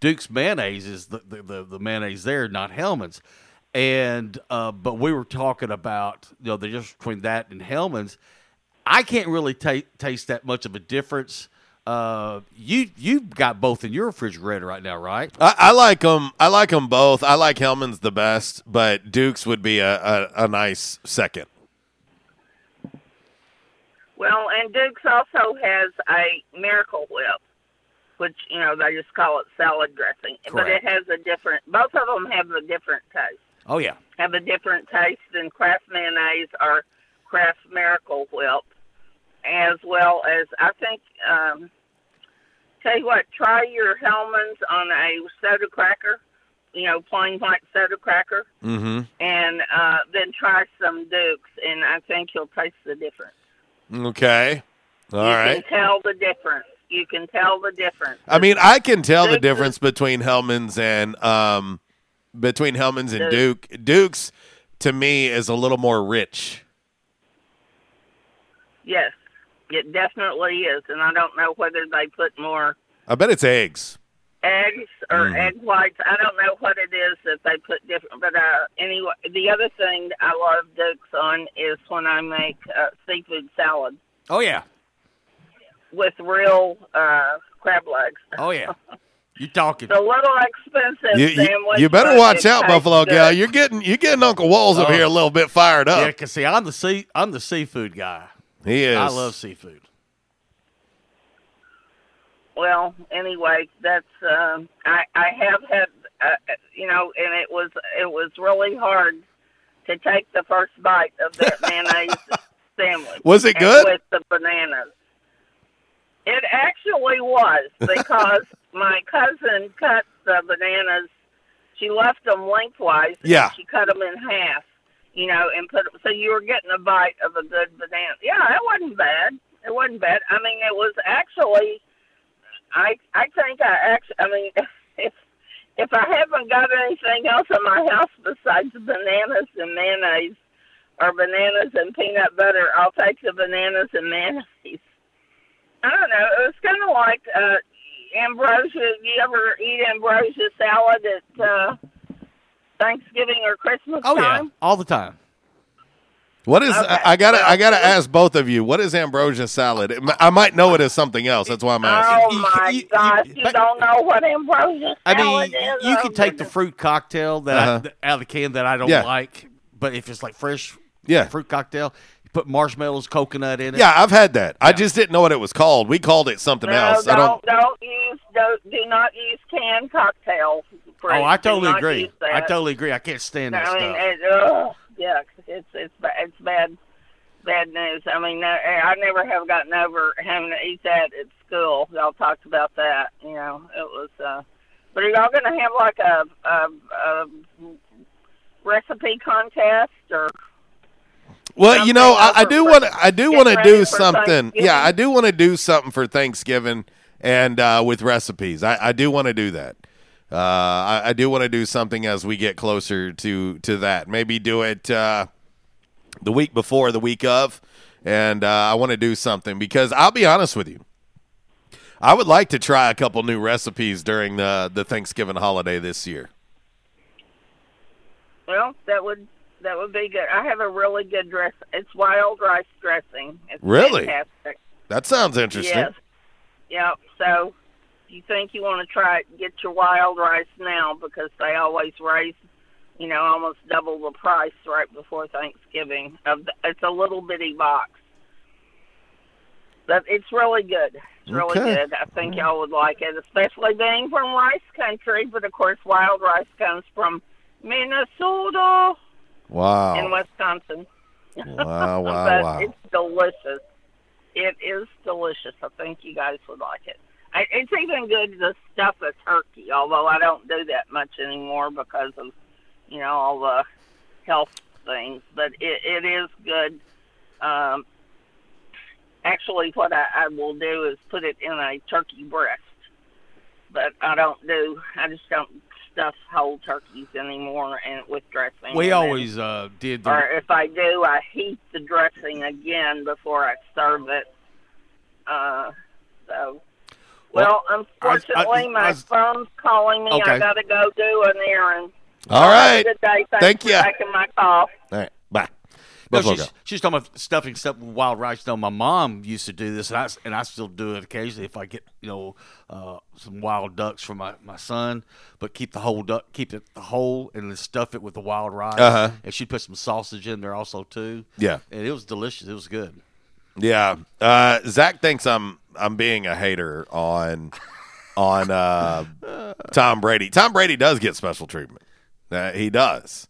Duke's mayonnaise is the the, the, the mayonnaise there, not Hellmann's. And uh, but we were talking about you know the difference between that and Hellmann's. I can't really t- taste that much of a difference uh, you you got both in your refrigerator right now, right? I,
I like them. I like them both. I like Hellmann's the best, but Duke's would be a, a, a nice second.
Well, and Duke's also has a miracle whip, which you know they just call it salad dressing, Correct. but it has a different. Both of them have a different taste.
Oh yeah,
have a different taste than Kraft mayonnaise or Kraft Miracle Whip as well as I think. Um, tell you what, try your Hellmann's on a soda cracker, you know, plain white soda cracker, mm-hmm. and uh, then try some Dukes, and I think you'll taste the difference.
Okay, all you right.
Can tell the difference. You can tell the difference.
I mean, I can tell Dukes the difference between Hellmann's and um, between Hellmann's and Duke. Duke. Duke's to me is a little more rich.
Yes. It definitely is, and I don't know whether they put more. I
bet it's
eggs. Eggs or mm. egg whites. I don't know what it is that they put different. But uh, anyway, the other thing I love Duke's on is when I make uh, seafood salad. Oh yeah. With real uh, crab legs.
Oh
yeah. (laughs)
You
talking? It's
a little
expensive you, you,
you better watch out, Buffalo Gal. You're getting you're getting Uncle Walls up oh. here a little bit fired up. Yeah,
cause see, I'm the sea I'm the seafood guy. He is. I love seafood.
Well, anyway, that's uh, I, I have had uh, you know, and it was it was really hard to take the first bite of that (laughs) mayonnaise sandwich.
Was it good
with the bananas? It actually was (laughs) because my cousin cut the bananas. She left them lengthwise.
Yeah.
she cut them in half you know, and put so you were getting a bite of a good banana. Yeah, it wasn't bad. It wasn't bad. I mean, it was actually. I I think I actually. I mean, (laughs) if if I haven't got anything else in my house besides bananas and mayonnaise, or bananas and peanut butter, I'll take the bananas and mayonnaise. I don't know. It was kind of like uh, ambrosia. You ever eat ambrosia salad That. Uh, Thanksgiving or Christmas oh, time? yeah,
all the time.
What is okay. I, gotta I gotta ask both of you what is ambrosia salad? I might know it as something else. That's why I'm
asking. Oh my you, gosh, you, you, don't know what ambrosia. I mean, is, you can
oh, take the fruit cocktail that uh-huh. I, out of the can that I don't yeah. like, but if it's like fresh, yeah. fruit cocktail, you put marshmallows, coconut in it.
Yeah, I've had that. Yeah. I just didn't know what it was called. We called it something no, else.
Don't, I don't. Don't use. Don't, do not use canned cocktails.
Oh, I totally agree. I totally agree. I can't stand that I
mean, stuff. It, yeah, it's it's it's bad bad news. I mean, I never have gotten over having to eat that at school. Y'all talked about that. You know, it was. uh But are y'all going to have like a, a, a recipe contest or?
Well, you know, I, I do want I do want to do something. Yeah, I do want to do something for Thanksgiving and uh, with recipes. I, I do want to do that uh, I, I, do want to do something as we get closer to to that. Maybe do it uh, the week before, the week of, and uh, I want to do something because I'll be honest with you. I would like to try a couple new recipes during the the Thanksgiving holiday this year.
Well, that would that would be good. I have a really good dress. It's wild rice dressing. It's
really? Fantastic. That sounds interesting. Yes.
Yep. So you think you want to try get your wild rice now because they always raise, you know, almost double the price right before Thanksgiving. Of it's a little bitty box, but it's really good. It's really good. I think y'all would like it, especially being from rice country. But of course, wild rice comes from Minnesota.
Wow.
In Wisconsin. Wow! (laughs) Wow! but wow! It's delicious. It is delicious. I think you guys would like it it's even good to stuff a turkey, although I don't do that much anymore because of you know all the health things. But it, it is good. Um, actually, what I, I will do is put it in a turkey breast, but I don't do. I just don't stuff whole turkeys anymore and with dressing.
We always uh, did.
The... Or if I do, I heat the dressing again before I serve it. Uh, so well, unfortunately, I, I, my I, son's calling me. Okay. I got to go do an errand.
All right. Good day. Thank you. Taking my call.
All right. Bye.
No,
she's, she's, talking about stuffing stuff with wild rice. No, my mom used to do this, and I, and I still do it occasionally if I get you know uh, some wild ducks for my, my son. But keep the whole duck, keep it the whole, and then stuff it with the wild rice. Uh-huh. And she put some sausage in there also too.
Yeah, and it
was delicious. It was good.
Yeah, uh, Zach thinks I'm I'm being a hater on on uh, Tom Brady. Tom Brady does get special treatment. Uh, he does.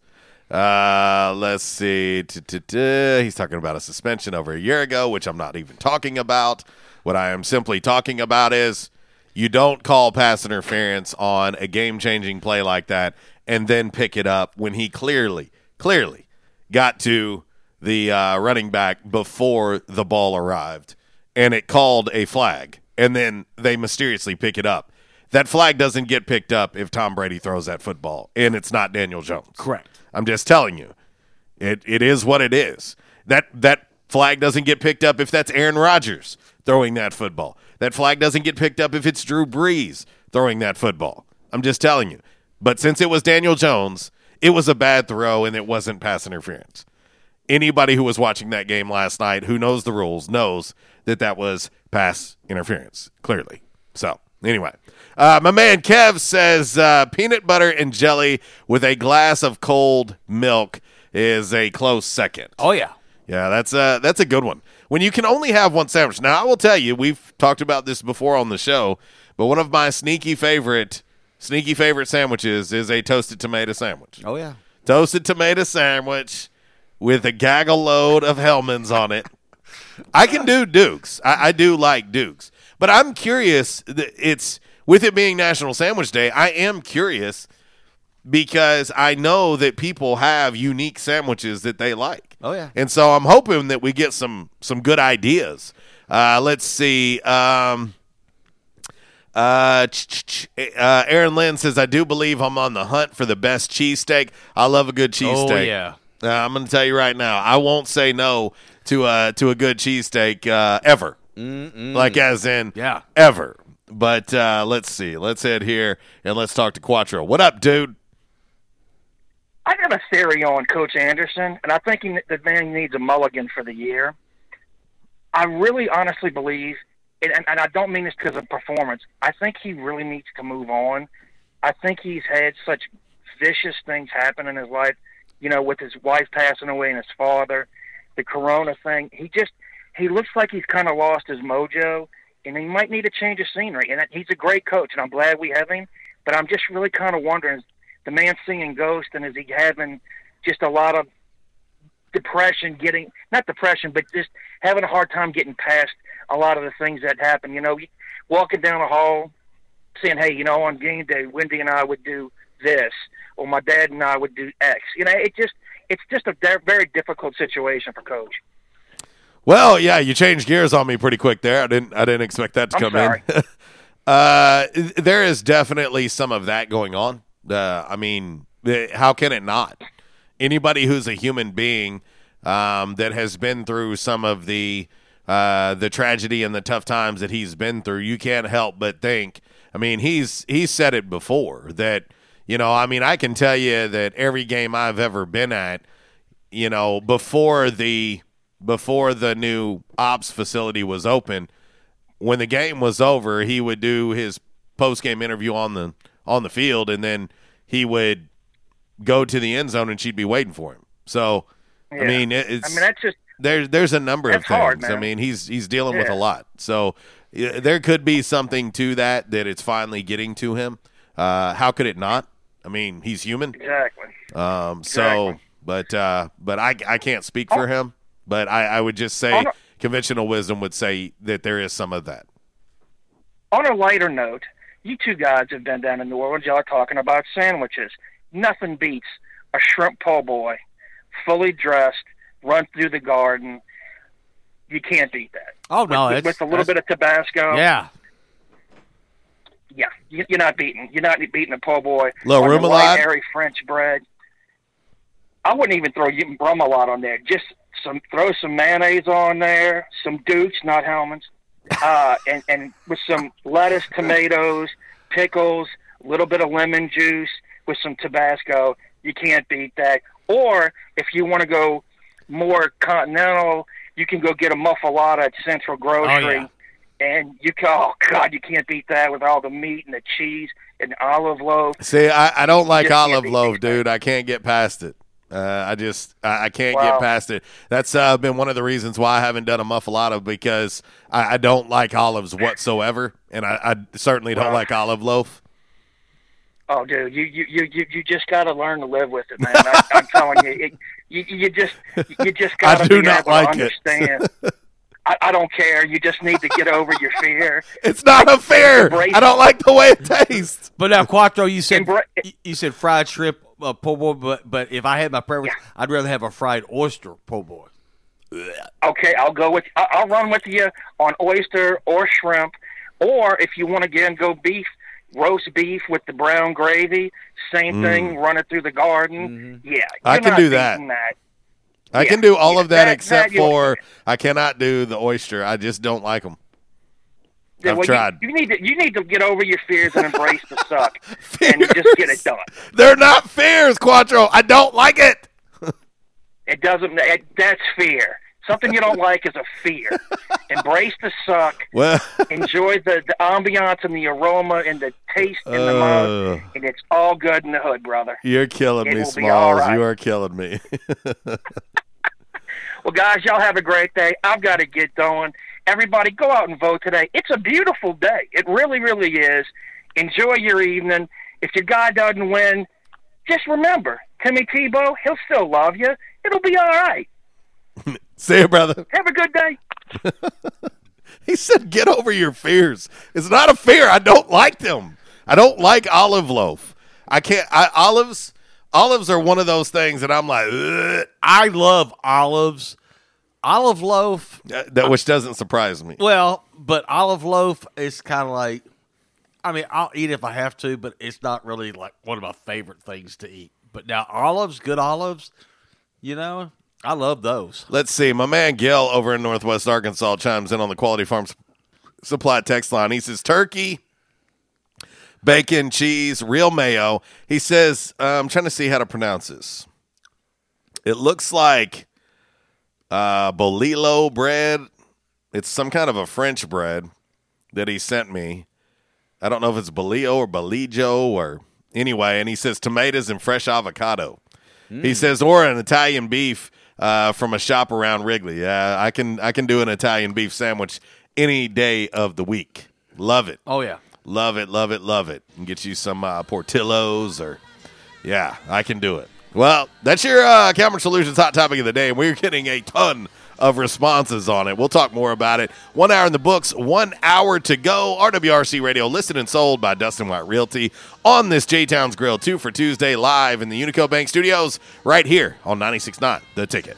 Uh, let's see. He's talking about a suspension over a year ago, which I'm not even talking about. What I am simply talking about is you don't call pass interference on a game changing play like that and then pick it up when he clearly, clearly got to the uh, running back before the ball arrived and it called a flag, and then they mysteriously pick it up. That flag doesn't get picked up if Tom Brady throws that football, and it's not Daniel Jones.
Correct.
I'm just telling you, it it is what it is. That that flag doesn't get picked up if that's Aaron Rodgers throwing that football. That flag doesn't get picked up if it's Drew Brees throwing that football. I'm just telling you. But since it was Daniel Jones, it was a bad throw and it wasn't pass interference anybody who was watching that game last night who knows the rules knows that that was pass interference, clearly. So, anyway, uh, my man Kev says uh, peanut butter and jelly with a glass of cold milk is a close second.
Oh, yeah.
Yeah, that's a, uh, that's a good one. When you can only have one sandwich. Now, I will tell you, we've talked about this before on the show, but one of my sneaky favorite sneaky favorite sandwiches is a toasted tomato sandwich.
Oh yeah.
Toasted tomato sandwich with a gaggle load of Hellmann's on it. I can do Dukes. I, I do like Dukes, but I'm curious. It's with it being National Sandwich Day. I am curious because I know that people have unique sandwiches that they like.
Oh yeah,
and so I'm hoping that we get some some good ideas. Uh, let's see. Um, uh, uh, Aaron Lynn says, "I do believe I'm on the hunt for the best cheesesteak. I love a good cheesesteak. Oh
yeah,
uh, I'm going to tell you right now, I won't say no to a uh, to a good cheesesteak uh, ever. Mm-mm. Like as in
yeah
ever. But uh, let's see. Let's head here and let's talk to Quattro. What up, dude? I
got a theory on Coach Anderson, and I think he, the man needs a mulligan for the year. I really honestly believe, and, and I don't mean this because of performance, I think he really needs to move on. I think he's had such vicious things happen in his life you know, with his wife passing away and his father, the corona thing, he just he looks like he's kind of lost his mojo and he might need a change of scenery. And he's a great coach, and I'm glad we have him. But I'm just really kind of wondering: the man seeing ghosts, and is he having just a lot of depression, getting not depression, but just having a hard time getting past a lot of the things that happen? You know, walking down the hall, saying, "Hey, you know, on game day, Wendy and I would do this, or my dad and I would do X. You know, it just it's just a very difficult situation for coach.
Well, yeah, you changed gears on me pretty quick there. I didn't I didn't expect that to I'm come sorry. in. (laughs) uh, there is definitely some of that going on. Uh, I mean, how can it not? Anybody who's a human being um, that has been through some of the uh, the tragedy and the tough times that he's been through, you can't help but think. I mean, he's he's said it before that you know, I mean, I can tell you that every game I've ever been at, you know, before the before the new ops facility was open, when the game was over, he would do his post game interview on the on the field, and then he would go to the end zone, and she'd be waiting for him. So, yeah. I mean, it's
I mean that's just
there's there's a number of things. Hard, I mean, he's he's dealing yeah. with a lot, so there could be something to that that it's finally getting to him. Uh, how could it not? I mean, he's human.
Exactly.
Um, so, exactly. but uh, but I I can't speak for oh. him, but I, I would just say a, conventional wisdom would say that there is some of that.
On a lighter note, you two guys have been down in New Orleans. Y'all are talking about sandwiches. Nothing beats a shrimp po' boy, fully dressed, run through the garden. You can't beat that.
Oh no,
with, with a little bit of Tabasco.
Yeah,
yeah, you're not beating. You're not beating a po' boy.
La remoulade, airy
French bread. I wouldn't even throw remoulade on there. Just some throw some mayonnaise on there, some Dukes, not Hellmann's, uh, (laughs) and and with some lettuce, tomatoes, pickles, a little bit of lemon juice with some Tabasco. You can't beat that. Or if you want to go more continental, you can go get a muffuletta at Central Grocery. Oh, yeah and you oh god, you can't beat that with all the meat and the cheese and olive loaf.
See, I, I don't like olive loaf, dude. I can't get past it. Uh, I just I, I can't wow. get past it. That's uh, been one of the reasons why I haven't done a muffuletta because I, I don't like olives whatsoever, and I, I certainly don't wow. like olive loaf.
Oh, dude, you you you you just got to learn to live with it, man. I, am telling you, it, you, you just you just (laughs) got to. I do not like understand. it. (laughs) I, I, don't care. You just need to get over your fear.
(laughs) It's not like, a fear. I don't like the way it (laughs) tastes.
But now, Quattro, you said Embra- you said fried shrimp uh, po' boy, but but if I had my preference, yeah. I'd rather have a fried oyster po' boy.
Okay, I'll go with. I'll run with you on oyster or shrimp, or if you want to again go beef, roast beef with the brown gravy. Same mm. thing, run it through the garden. Mm-hmm. Yeah,
I can do that. that. I can do all of that, except for I cannot do the oyster. I just don't like them. I've well, tried.
You, you, need to you need to get over your fears and embrace the suck (laughs) and just get it done.
They're not fears, Quattro. I don't like it.
(laughs) it doesn't. It, that's fear. Something you don't like is a fear. (laughs) Embrace the suck. Well, enjoy the, the ambiance and the aroma and the taste and uh, the mouth, and it's all good in the hood, brother.
You're killing it me, Smalls. Right. You are killing me.
Well, guys, y'all have a great day. I've got to get going. Everybody, go out and vote today. It's a beautiful day. It really, really is. Enjoy your evening. If your guy doesn't win, just remember Timmy Tebow, he'll still love you. It'll be all right.
(laughs) See you, brother.
Have a good
day. (laughs) he said, Get over your fears. It's not a fear. I don't like them. I don't like olive loaf. I can't. I, olives Olives are one of those things that I'm like, Ugh.
I love olives. Olive loaf,
that which doesn't surprise me.
Well, but olive loaf is kind of like, I mean, I'll eat if I have to, but it's not really like one of my favorite things to eat. But now olives, good olives, you know, I love those.
Let's see. My man Gil over in Northwest Arkansas chimes in on the Quality Farms Supply text line. He says turkey bacon, cheese, real mayo. He says, uh, I'm trying to see how to pronounce this. It looks like uh, bolillo bread. It's some kind of a French bread that he sent me. I don't know if it's bolillo or bolijo or anyway. And he says tomatoes and fresh avocado. Mm. He hmm. says or an Italian beef uh, from a shop around Wrigley. I can I can do an Italian beef sandwich any day of the week. Love it.
Oh yeah.
Love it, love it, love it. And get you some uh, Portillos or, yeah, I can do it. Well, that's your uh, Calmer Solutions hot topic of the day. and We're getting a ton of responses on it. We'll talk more about it. One hour in the books, one hour to go. RWRC Radio, listed and sold by Dustin White Realty on this J Towns Grill, two for Tuesday, live in the Unico Bank Studios, right here on 96.9 The Ticket.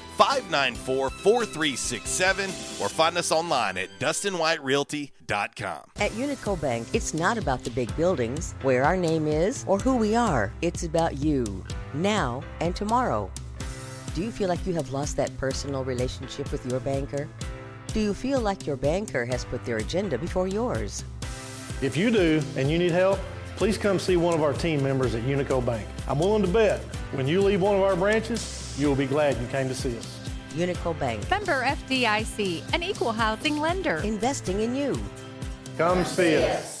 594 4367 or find us online at dustinwhiterealty.com.
At Unico Bank, it's not about the big buildings, where our name is, or who we are. It's about you, now and tomorrow. Do you feel like you have lost that personal relationship with your banker? Do you feel like your banker has put their agenda before yours?
If you do and you need help, please come see one of our team members at Unico Bank. I'm willing to bet when you leave one of our branches, you will be glad you came to see us.
Unico Bank.
Member FDIC, an equal housing lender.
Investing in you.
Come see us.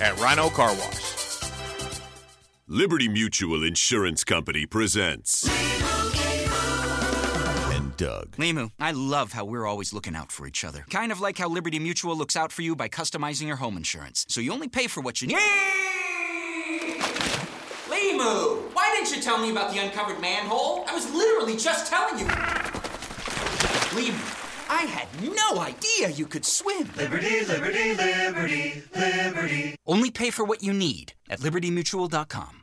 at Rhino Car Wash.
Liberty Mutual Insurance Company presents.
and Doug. Limu, I love how we're always looking out for each other. Kind of like how Liberty Mutual looks out for you by customizing your home insurance. So you only pay for what you need. Limu, why didn't you tell me about the uncovered manhole? I was literally just telling you. Limu. I had no idea you could swim. Liberty, liberty, liberty, liberty. Only pay for what you need at libertymutual.com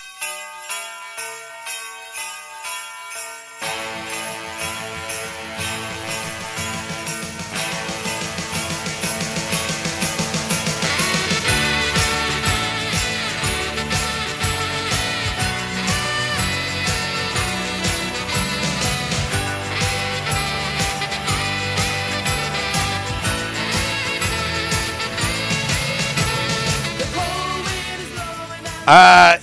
Uh,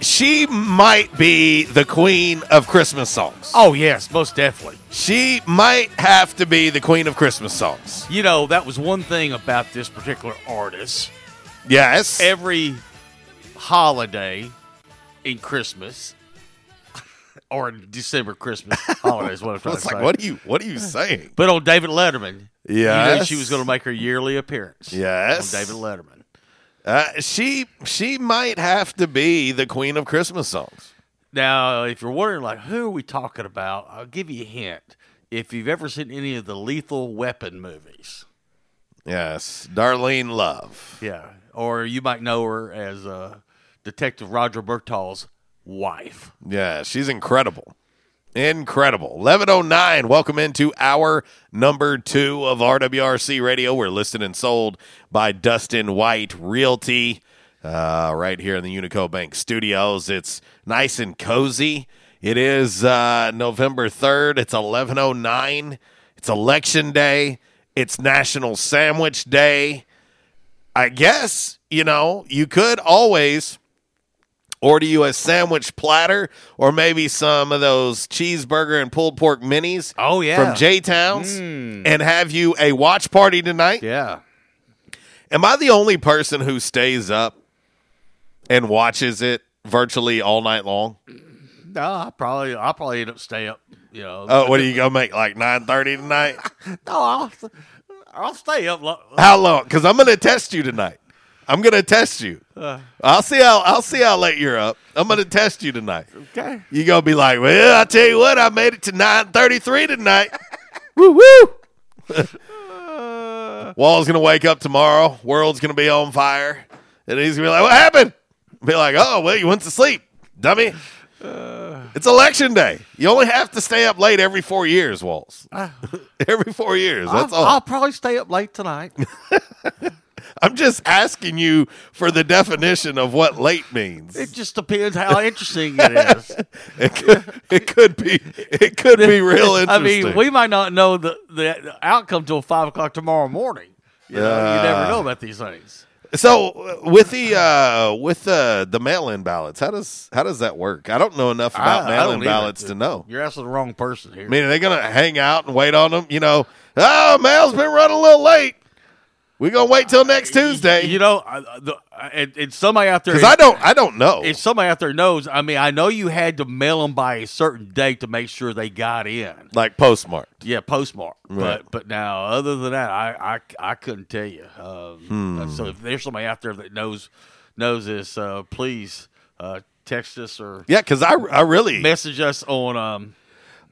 she might be the queen of Christmas songs.
Oh yes, most definitely.
She might have to be the queen of Christmas songs.
You know, that was one thing about this particular artist.
Yes.
Every holiday in Christmas (laughs) or in December Christmas (laughs) holidays. What I'm trying it's to like, say.
What are you? What are you saying?
But on David Letterman,
yeah, you
know she was going to make her yearly appearance.
Yes,
on David Letterman.
Uh, she she might have to be the queen of Christmas songs.
Now, if you're wondering, like, who are we talking about? I'll give you a hint. If you've ever seen any of the Lethal Weapon movies,
yes, Darlene Love.
Yeah, or you might know her as uh, Detective Roger Murtaugh's wife.
Yeah, she's incredible. Incredible. 1109. Welcome into our number two of RWRC Radio. We're listed and sold by Dustin White Realty uh, right here in the Unico Bank Studios. It's nice and cozy. It is uh, November 3rd. It's 1109. It's Election Day. It's National Sandwich Day. I guess, you know, you could always Order you a sandwich platter or maybe some of those cheeseburger and pulled pork minis.
Oh, yeah.
From J Towns mm. and have you a watch party tonight.
Yeah.
Am I the only person who stays up and watches it virtually all night long?
No, I probably I probably end up stay up. You know. Oh,
what are you gonna make like nine thirty tonight?
(laughs) no, I'll I'll stay up. Lo-
How long? Because I'm going to test you tonight. I'm gonna test you. Uh, I'll see how I'll see how late you're up. I'm gonna test you tonight.
Okay.
You gonna be like, well, I tell you what, I made it to nine thirty three tonight. woo woo. uh, Wall's gonna wake up tomorrow. World's gonna be on fire, and he's gonna be like, what happened? Be like, oh well, you went to sleep, dummy. Uh, it's election day. You only have to stay up late every four years, Walls. Ah. (laughs) every four years. That's I'll, all.
I'll probably stay up late tonight. (laughs)
I'm just asking you for the definition of what late means.
It just depends how interesting
it is. (laughs) it, could, it could be. It could be real interesting. (laughs) I mean,
we might not know the the outcome till five o'clock tomorrow morning. You, know, uh, you never uh, know about these things.
So with the uh, with the the mail in ballots, how does how does that work? I don't know enough about mail in ballots to, to know.
You're asking the wrong person here. I
mean, are they going to hang out and wait on them? You know, oh, mail's been running a little late. We're gonna wait till next Tuesday.
You know, and, and somebody out there
because I don't, I don't know.
If somebody out there knows, I mean, I know you had to mail them by a certain date to make sure they got in,
like postmark.
Yeah, postmark. Right. But but now, other than that, I I, I couldn't tell you. Um, hmm. So if there's somebody out there that knows knows this, uh, please uh, text us or
yeah, because I I really
message us on um,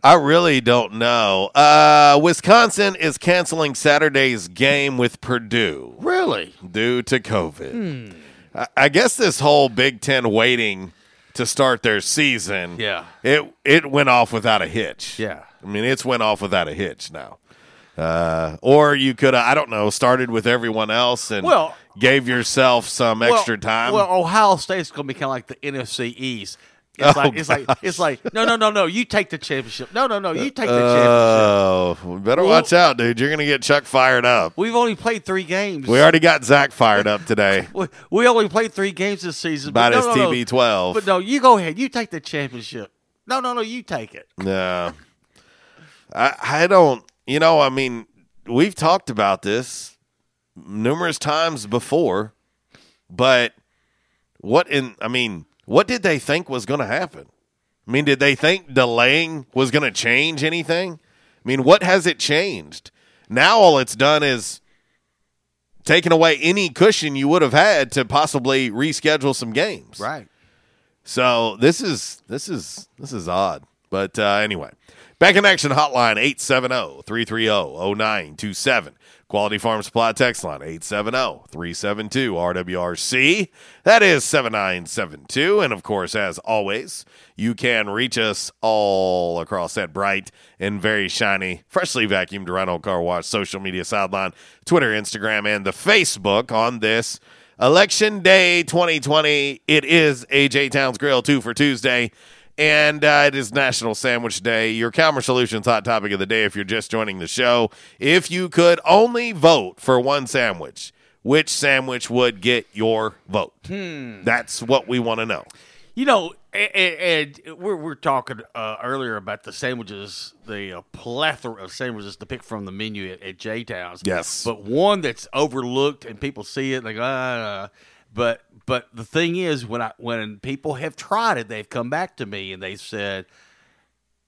I really don't know. Uh, Wisconsin is canceling Saturday's game with Purdue.
Really?
Due to COVID. Hmm. I, guess this whole Big Ten waiting to start their season.
Yeah.
It it went off without a hitch.
Yeah.
I mean, it's went off without a hitch now. Uh, or you could, I don't know, started with everyone else and well, gave yourself some well, extra time.
Well, Ohio State's going to be kind of like the NFC East. It's oh, like it's like it's like no no no no you take the championship no no no you take the oh,
championship. Oh, better well, watch out, dude! You're gonna get Chuck fired up.
We've only played three games.
We already got Zach fired up today.
(laughs) we, we only played three games this season.
About his no, no, TB twelve.
But no, you go ahead. You take the championship. No no no, you take it.
No, I I don't. You know, I mean, we've talked about this numerous times before, but what in? I mean what did they think was going to happen? I mean, did they think delaying was going to change anything? I mean, what has it changed? Now all it's done is taken away any cushion you would have had to possibly reschedule some games.
Right.
So this is this is this is odd. But uh, anyway, back in action hotline 870-330-0927. Quality Farm Supply text line 870-372-RWRC. That is 7972. And of course, as always, you can reach us all across that bright and very shiny, freshly vacuumed Rhino Car Wash social media sideline, Twitter, Instagram, and the Facebook on this election day 2020. It is AJ Towns Grill 2 for Tuesday and uh, it is National Sandwich Day. Your Calmer Solutions hot topic of the day. If you're just joining the show, if you could only vote for one sandwich, which sandwich would get your vote? Hmm. That's what we want to know.
You know, and, we're we're talking uh, earlier about the sandwiches, the uh, plethora of sandwiches to pick from the menu at, at J Towns.
Yes,
but one that's overlooked and people see it like, ah. Uh, but but the thing is, when I when people have tried it, they've come back to me and they said,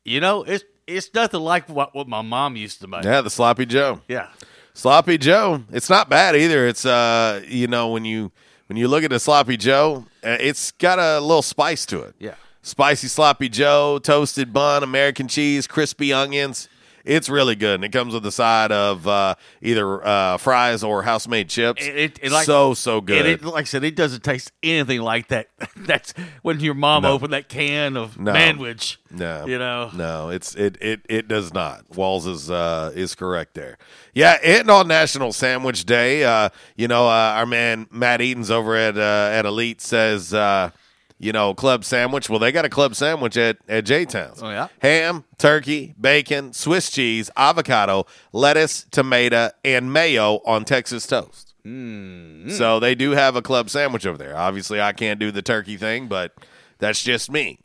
you know, it's it's nothing like what what my mom used to make.
Yeah, the sloppy Joe.
Yeah,
sloppy Joe. It's not bad either. It's uh, you know, when you when you look at a sloppy Joe, uh, it's got a little spice to it.
Yeah,
spicy sloppy Joe, toasted bun, American cheese, crispy onions. It's really good, and it comes with the side of uh, either uh, fries or house made chips. It, it,
it like, so
so good.
It, like I said, it doesn't taste anything like that. (laughs) That's when your mom no. opened that can of no. manwich. No, you know,
no, it's it it it does not. Walls is uh, is correct there. Yeah, and on National Sandwich Day, uh, you know, uh, our man Matt Eaton's over at uh, at Elite says. Uh, you know, club sandwich. Well, they got a club sandwich at, at J Town's.
Oh, yeah. Ham,
turkey, bacon, Swiss cheese, avocado, lettuce, tomato, and mayo on Texas toast.
Mm-hmm.
So they do have a club sandwich over there. Obviously, I can't do the turkey thing, but that's just me.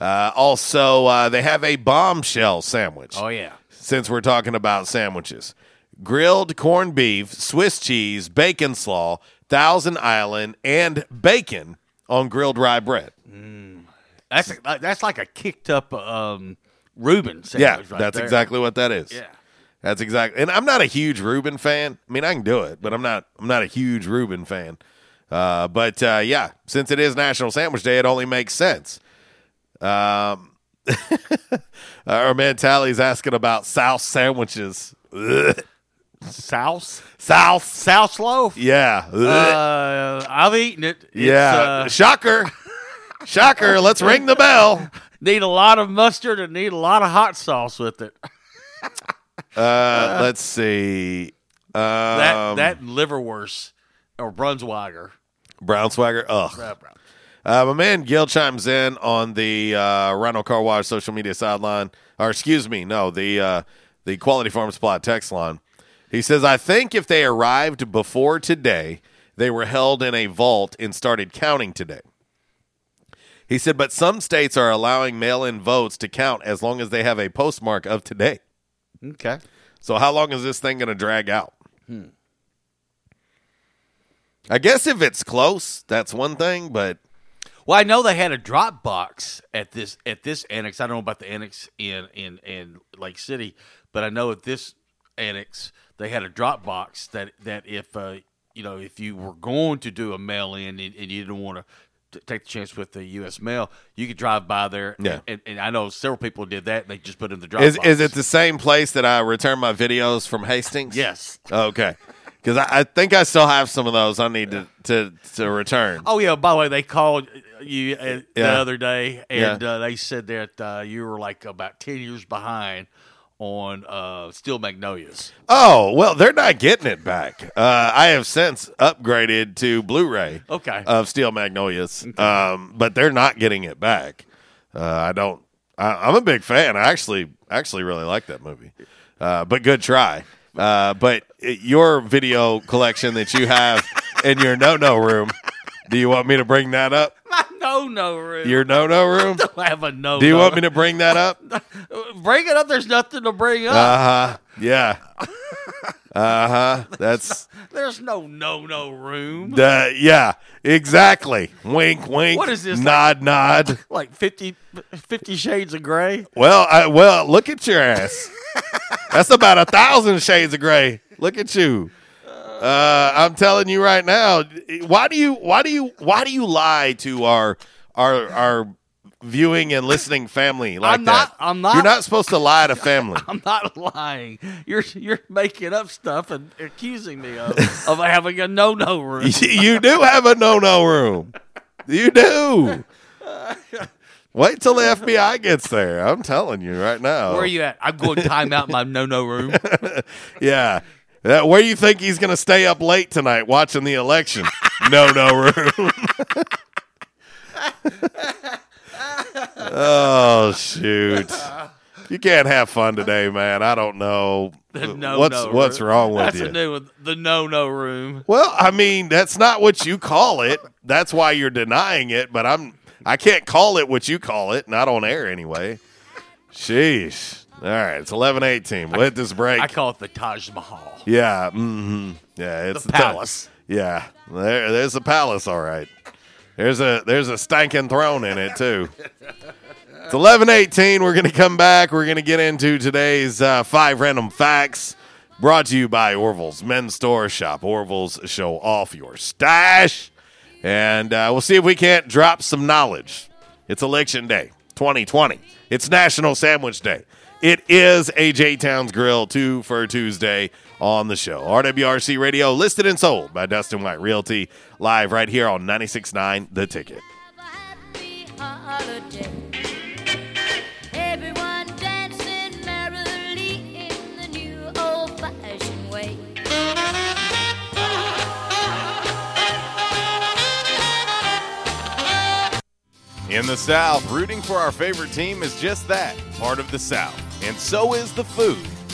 Uh, also, uh, they have a bombshell sandwich.
Oh, yeah.
Since we're talking about sandwiches grilled corned beef, Swiss cheese, bacon slaw, Thousand Island, and bacon on grilled rye bread.
Mm. That's a, that's like a kicked up um, Reuben Yeah, right
that's
there.
exactly what that is. Yeah, that's exactly. And I'm not a huge Reuben fan. I mean, I can do it, but I'm not. I'm not a huge Reuben fan. Uh, but uh, yeah, since it is National Sandwich Day, it only makes sense. Um, (laughs) our man Tally's asking about South sandwiches. (laughs)
Souse?
South.
South loaf?
Yeah.
Uh, I've eaten it. It's,
yeah.
Uh,
Shocker. Shocker. Let's ring the bell.
Need a lot of mustard and need a lot of hot sauce with it.
uh, let's see. Um,
that that liverwurst or Brunswiger.
Brownswiger. Ugh. brown. Uh, my man Gil chimes in on the uh, Rhino Car Wash social media sideline, or excuse me, no, the uh, the Quality Farm Supply text line. He says, I think if they arrived before today, they were held in a vault and started counting today. He said, but some states are allowing mail in votes to count as long as they have a postmark of today.
Okay.
So, how long is this thing going to drag out? Hmm. I guess if it's close, that's one thing, but.
Well, I know they had a drop box at this at this annex. I don't know about the annex in in in Lake City, but I know at this annex they had a Dropbox that that if uh, you know if you were going to do a mail in and, and, you didn't want to take the chance with the U.S. mail, you could drive by there.
Yeah.
And, and, I know several people did that. They just put in the Dropbox.
Is, is it the same place that I return my videos from Hastings?
Yes.
Okay. Because I, I, think I still have some of those I need to, to, to return.
Oh, yeah. By the way, they called you uh, the other day and yeah. uh, they said that uh, you were like about 10 years behind on uh, Steel Magnolias.
Oh well, they're not getting it back. Uh, I have since upgraded to Blu-ray.
Okay.
Of Steel Magnolias, okay. um, but they're not getting it back. Uh, I don't. I, am a big fan. I actually actually really like that movie. Uh, but good try. Uh, but it, your video collection that you have in your no no room do you want me to bring that up?
My (laughs) no no room.
Your no no room? I
don't have a no.
Do you want me to bring that up? (laughs)
bring it up. There's nothing to bring up.
Uh huh. Yeah. (laughs) Uh huh. That's
there's no no no room.
yeah, exactly. Wink, wink.
What is this?
Nod, like, nod.
Like 50, 50 shades of gray.
Well, I, well, look at your ass. That's about a thousand shades of gray. Look at you. Uh, I'm telling you right now. Why do you why do you why do you lie to our our our viewing and listening family like I'm
not,
that?
I'm not.
You're not supposed to lie to family.
(laughs) I'm not lying. You're you're making up stuff and accusing me of of having a no no room.
(laughs) you do have a no no room. You do. (laughs) Wait till the FBI gets there. I'm telling you right now.
Where are you at? I'm going time out my no no room.
yeah. That, uh, where do you think he's going to stay up late tonight watching the election? (laughs) no, no room. (laughs) oh shoot! You can't have fun today, man. I don't know
uh,
no, what's no what's wrong with
that's you.
a new one.
The no no room.
Well, I mean, that's not what you call it. That's why you're denying it. But I'm I can't call it what you call it. Not on air anyway. Sheesh. All right, it's eleven eighteen. We'll hit this break. I
call it the Taj Mahal.
Yeah. Mm-hmm. Yeah. It's the, palace. yeah. There, there's a palace, all right. There's a there's a stankin' throne in it too. it's eleven eighteen. We're gonna come back. We're gonna get into today's uh, five random facts. Brought to you by Orville's Men's Store Shop. Orville's show off your stash, and uh, we'll see if we can't drop some knowledge. It's election day, 2020. It's National Sandwich Day. It is AJ Towns Grill, two for Tuesday on the show. RWRC Radio, listed and sold by Dustin White Realty, live right here on 96.9 The Ticket. In the South, rooting for our favorite team is just that part of the South. And so is the food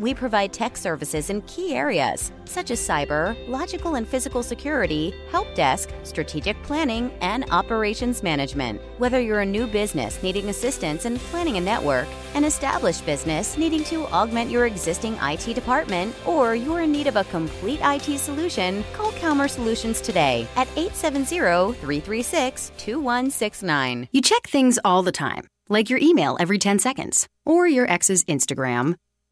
We provide tech services in key areas such as cyber, logical and physical security, help desk, strategic planning, and operations management. Whether you're a new business needing assistance in planning a network, an established business needing to augment your existing IT department, or you're in need of a complete IT solution, call Calmer Solutions today at 870 336 2169.
You check things all the time, like your email every 10 seconds, or your ex's Instagram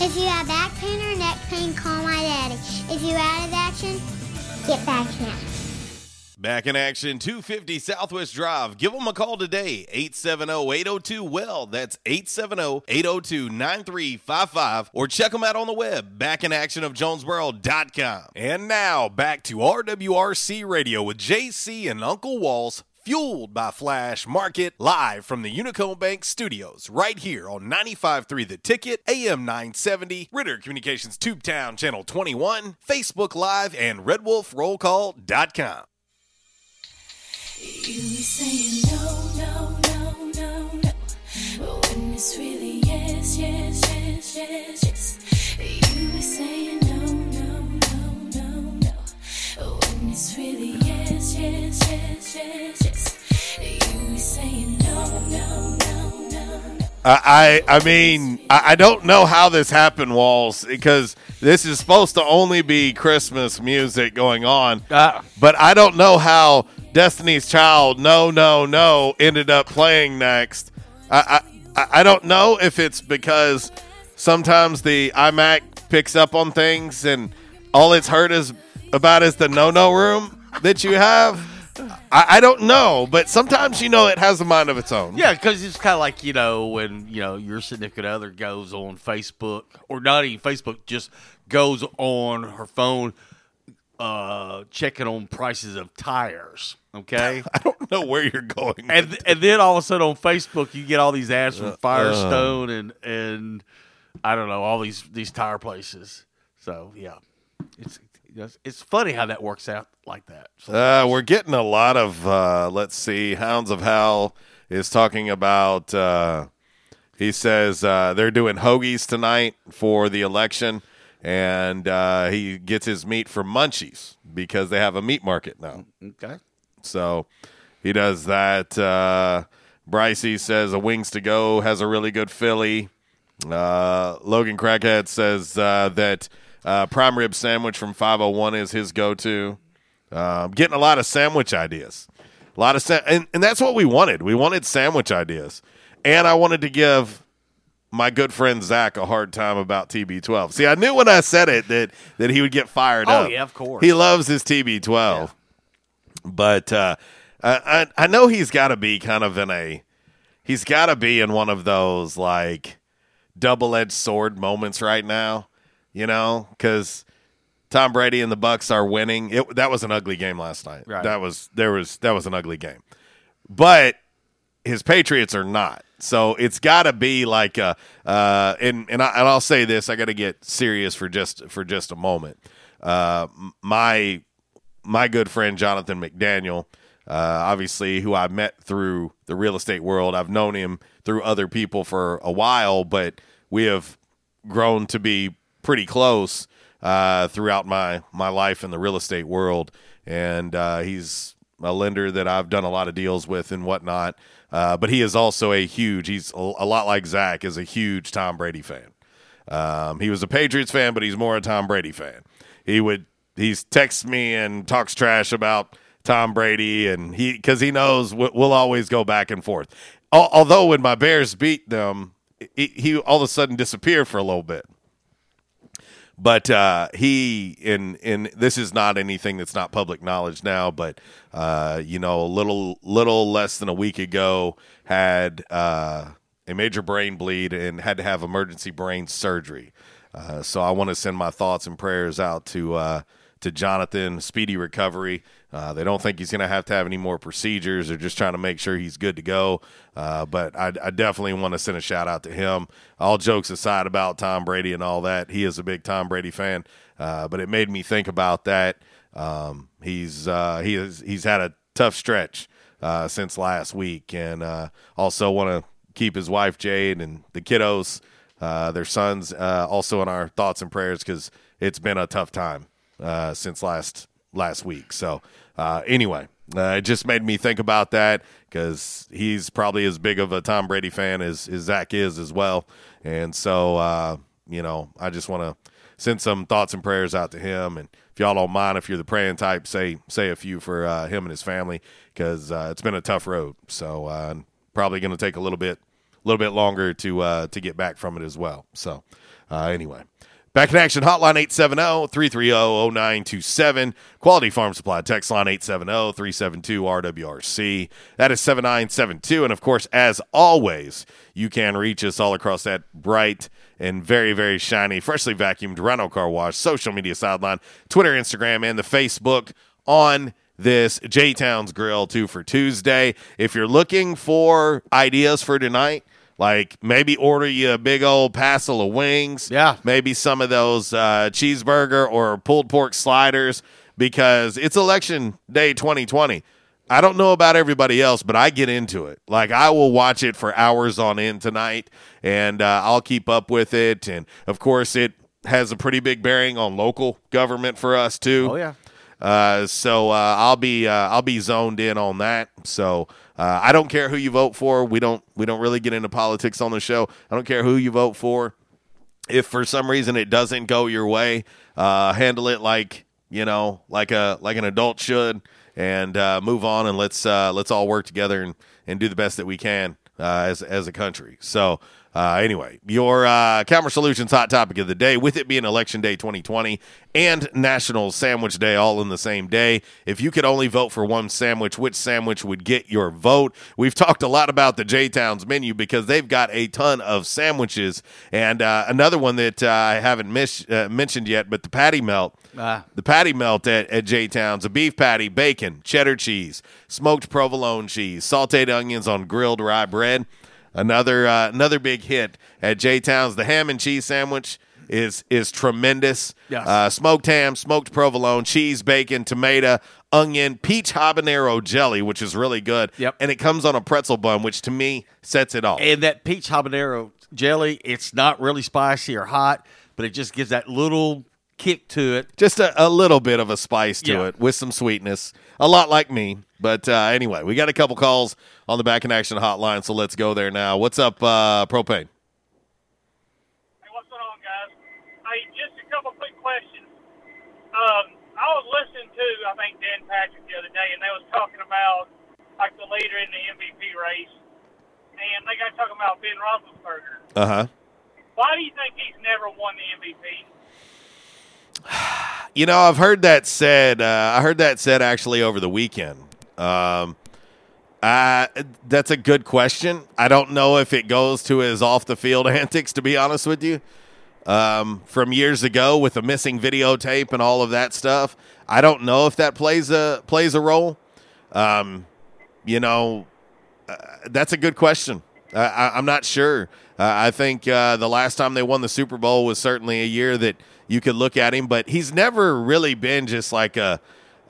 If you have back pain or neck pain, call my daddy. If you're out of action, get back now.
Back in action, 250 Southwest Drive. Give them a call today, 870-802-WELL. That's 870-802-9355. Or check them out on the web, backinactionofjonesboro.com. And now, back to RWRC Radio with JC and Uncle Walls fueled by Flash Market, live from the Unico Bank Studios, right here on 95.3 The Ticket, AM 970, Ritter Communications Tubetown Channel 21, Facebook Live, and RedWolfRollCall.com. You saying no, no, no, no, no, but when it's really yes, yes, yes, yes, yes. You saying no, no, no, no, no, when it's really yes. I I mean I, don't know how this happened, Walls, because this is supposed to only be Christmas music going on. Uh, but I don't know how Destiny's Child, no, no, no, ended up playing next. I I, I don't know if it's because sometimes the iMac picks up on things and all it's heard is about is the no-no room that you have. I, I, don't know, but sometimes you know it has a mind of its own.
Yeah, because it's kind of like you know when you know your significant other goes on Facebook or not even Facebook, just goes on her phone, uh, checking on prices of tires. Okay,
(laughs) I don't know where you're going,
and and then all of a sudden on Facebook you get all these ads from uh, uh. Firestone and and I don't know all these these tire places. So yeah, it's Yes, it's funny how that works out like that.
Uh, we're getting a lot of uh, let's see. Hounds of Hell is talking about. Uh, he says uh, they're doing hoagies tonight for the election, and uh, he gets his meat from Munchies because they have a meat market now.
Mm, okay,
so he does that. Uh, Brycey says a wings to go has a really good Philly. Uh, Logan Crackhead says that uh, prime rib sandwich from 501 is his go to. Um, getting a lot of sandwich ideas. A lot of sa- and, and that's what we wanted. We wanted sandwich ideas. And I wanted to give my good friend Zach a hard time about TB12. See, I knew when I said it that that he would get fired oh, up.
Oh yeah, of course.
He loves his TB12, yeah. but uh, I I know he's got to be kind of in a he's got to be in one of those like double edged sword moments right now you know, because Tom Brady and the Bucs are winning. It, that was an ugly game last night.
Right.
That was there was that was an ugly game, but his Patriots are not. So it's got to be like a uh, and and, I, will say this. I got to get serious for just for just a moment. Uh, my my good friend Jonathan McDaniel, uh, obviously who I met through the real estate world. I've known him through other people for a while, but we have grown to be pretty close uh, throughout my my life in the real estate world, and uh, he's a lender that I've done a lot of deals with and whatnot. Uh, but he is also a huge. He's a, a, lot like Zach is a huge Tom Brady fan. Um, he was a Patriots fan, but he's more a Tom Brady fan. He would he's texts me and talks trash about Tom Brady, and he because he knows we'll, we'll always go back and forth. although when my Bears beat them, he, he all of a sudden disappeared for a little bit but uh, he in in this is not anything that's not public knowledge now, but uh, you know, a little little less than a week ago had uh, a major brain bleed and had to have emergency brain surgery. Uh, so I want to send my thoughts and prayers out to uh, to Jonathan, speedy recovery. Uh, they don't think he's going to have to have any more procedures. They're just trying to make sure he's good to go. Uh, but I, I definitely want to send a shout out to him. All jokes aside about Tom Brady and all that, he is a big Tom Brady fan. Uh, but it made me think about that. Um, he's uh, he has he's had a tough stretch uh, since last week, and uh, also want to keep his wife Jade and the kiddos, their sons, also in our thoughts and prayers because it's been a tough time uh, since last last week. So uh, anyway, uh, it just made me think about that because he's probably as big of a Tom Brady fan as, as Zach is as well. And so, uh, you know, I just want to send some thoughts and prayers out to him. And if y'all don't mind, if you're the praying type, say say a few for uh, him and his family because uh, it's been a tough road. So uh, probably going to take a little bit, a little bit longer to uh, to get back from it as well. So anyway. Back in action, hotline 870-330-0927. Quality Farm Supply, text line 870-372-RWRC. That is 7972. And of course, as always, you can reach us all across that bright and very, very shiny, freshly vacuumed Rhino car wash, social media sideline, Twitter, Instagram, and the Facebook on this J Towns Grill 2 for Tuesday. If you're looking for ideas for tonight – like maybe order you a big old passel of wings.
Yeah.
Maybe some of those uh, cheeseburger or pulled pork sliders because it's election day 2020. I don't know about everybody else, but I get into it. Like I will watch it for hours on end tonight, and uh, I'll keep up with it. And of course, it has a pretty big bearing on local government for us too.
Oh yeah.
Uh, so uh, I'll be uh, I'll be zoned in on that. So uh, I don't care who you vote for. We don't we don't really get into politics on the show. I don't care who you vote for. If for some reason it doesn't go your way, uh, handle it like you know, like a like an adult should, and uh, move on and let's uh, let's all work together and, and do the best that we can uh, as as a country. So uh, anyway, your uh, Calmer Solutions hot topic of the day, with it being Election Day 2020 and National Sandwich Day all in the same day. If you could only vote for one sandwich, which sandwich would get your vote? We've talked a lot about the J Towns menu because they've got a ton of sandwiches. And uh, another one that uh, I haven't mis- uh, mentioned yet, but the patty melt. Ah. The patty melt at, at J Towns, a beef patty, bacon, cheddar cheese, smoked provolone cheese, sauteed onions on grilled rye bread another uh, another big hit at J Town's. The ham and cheese sandwich is is tremendous.
Yes.
Uh, smoked ham, smoked provolone, cheese, bacon, tomato, onion, peach habanero jelly, which is really good.
Yep.
And it comes on a pretzel bun, which to me sets it off.
And that peach habanero jelly, it's not really spicy or hot, but it just gives that little kick to it.
Just a, a little bit of a spice to yeah. it with some sweetness. A lot like me. But uh, anyway, we got a couple calls on the Back in Action hotline, so let's go there now. What's up, uh, Propane?
Hey, what's going on, guys? Hey, just a couple quick questions. Um, I was listening to, I think, Dan Patrick the other day, and they was talking about, like, the leader in the MVP race, and they got talking about Ben Roethlisberger. Uh-huh. Why do you think he's never won the MVP?
(sighs) You know, I've heard that said. Uh, I heard that said actually over the weekend. Um, uh, that's a good question. I don't know if it goes to his off the field (laughs) antics, to be honest with you. Um, from years ago with the missing videotape and all of that stuff, I don't know if that plays a plays a role. Um, you know, uh, that's a good question. Uh, I, am not sure. I think uh, the last time they won the Super Bowl was certainly a year that you could look at him, but he's never really been just like a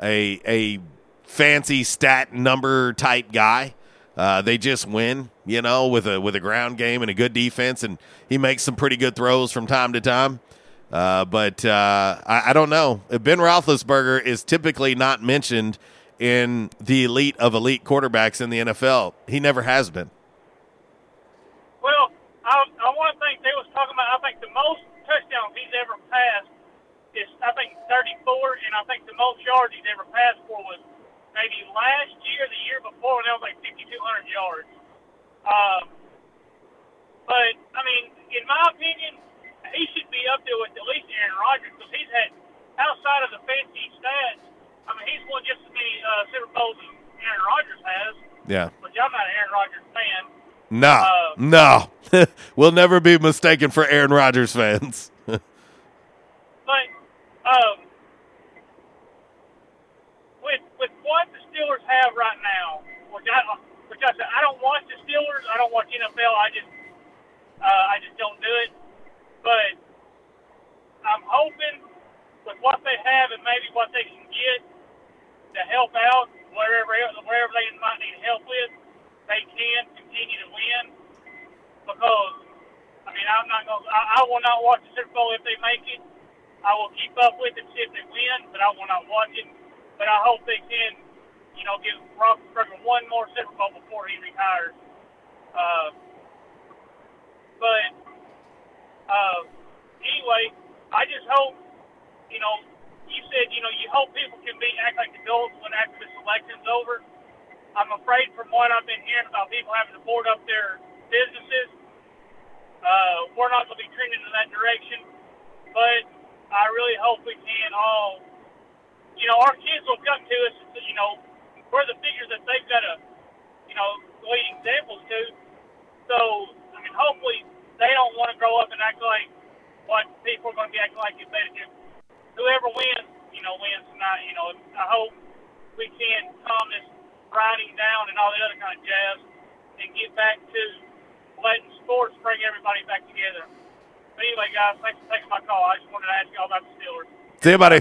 a a fancy stat number type guy. Uh, they just win, you know, with a with a ground game and a good defense, and he makes some pretty good throws from time to time. Uh, but uh, I, I, don't know. Ben Roethlisberger is typically not mentioned in the elite of elite quarterbacks in the NFL. He never has been.
Well, I, I want to think they was talking about. I think the most touchdowns he's ever passed is I think 34, and I think the most yards he's ever passed for was maybe last year, the year before, and that was like 5,200 yards. Um, but I mean, in my opinion, he should be up there with at least Aaron Rodgers because he's had outside of the fancy stats. I mean, he's won just as many uh, Super Bowls as Aaron Rodgers has.
Yeah. Which
I'm not an Aaron Rodgers fan.
No, um, no, (laughs) we'll never be mistaken for Aaron Rodgers fans.
out when I watch it. But I hope they can, you know, give Rob Strucker one more Super Bowl before he retires. Uh, but uh, anyway, I just hope, you know, you said, you know, you hope people can be act like adults when after this election's over. I'm afraid from what I've been hearing about people having to board up their businesses, uh, we're not going to be trending in that direction. But I really hope we can all you know, our kids will come to us, you know, we're the figures that they've got to, you know, lead examples to. So, I mean, hopefully they don't want to grow up and act like what people are going to be acting like if they just, whoever wins, you know, wins tonight. You know, I hope we can calm this riding down and all the other kind of jazz and get back to letting sports bring everybody back together. But anyway, guys, thanks for taking my call. I just wanted to ask y'all about the Steelers.
See
you,
buddy.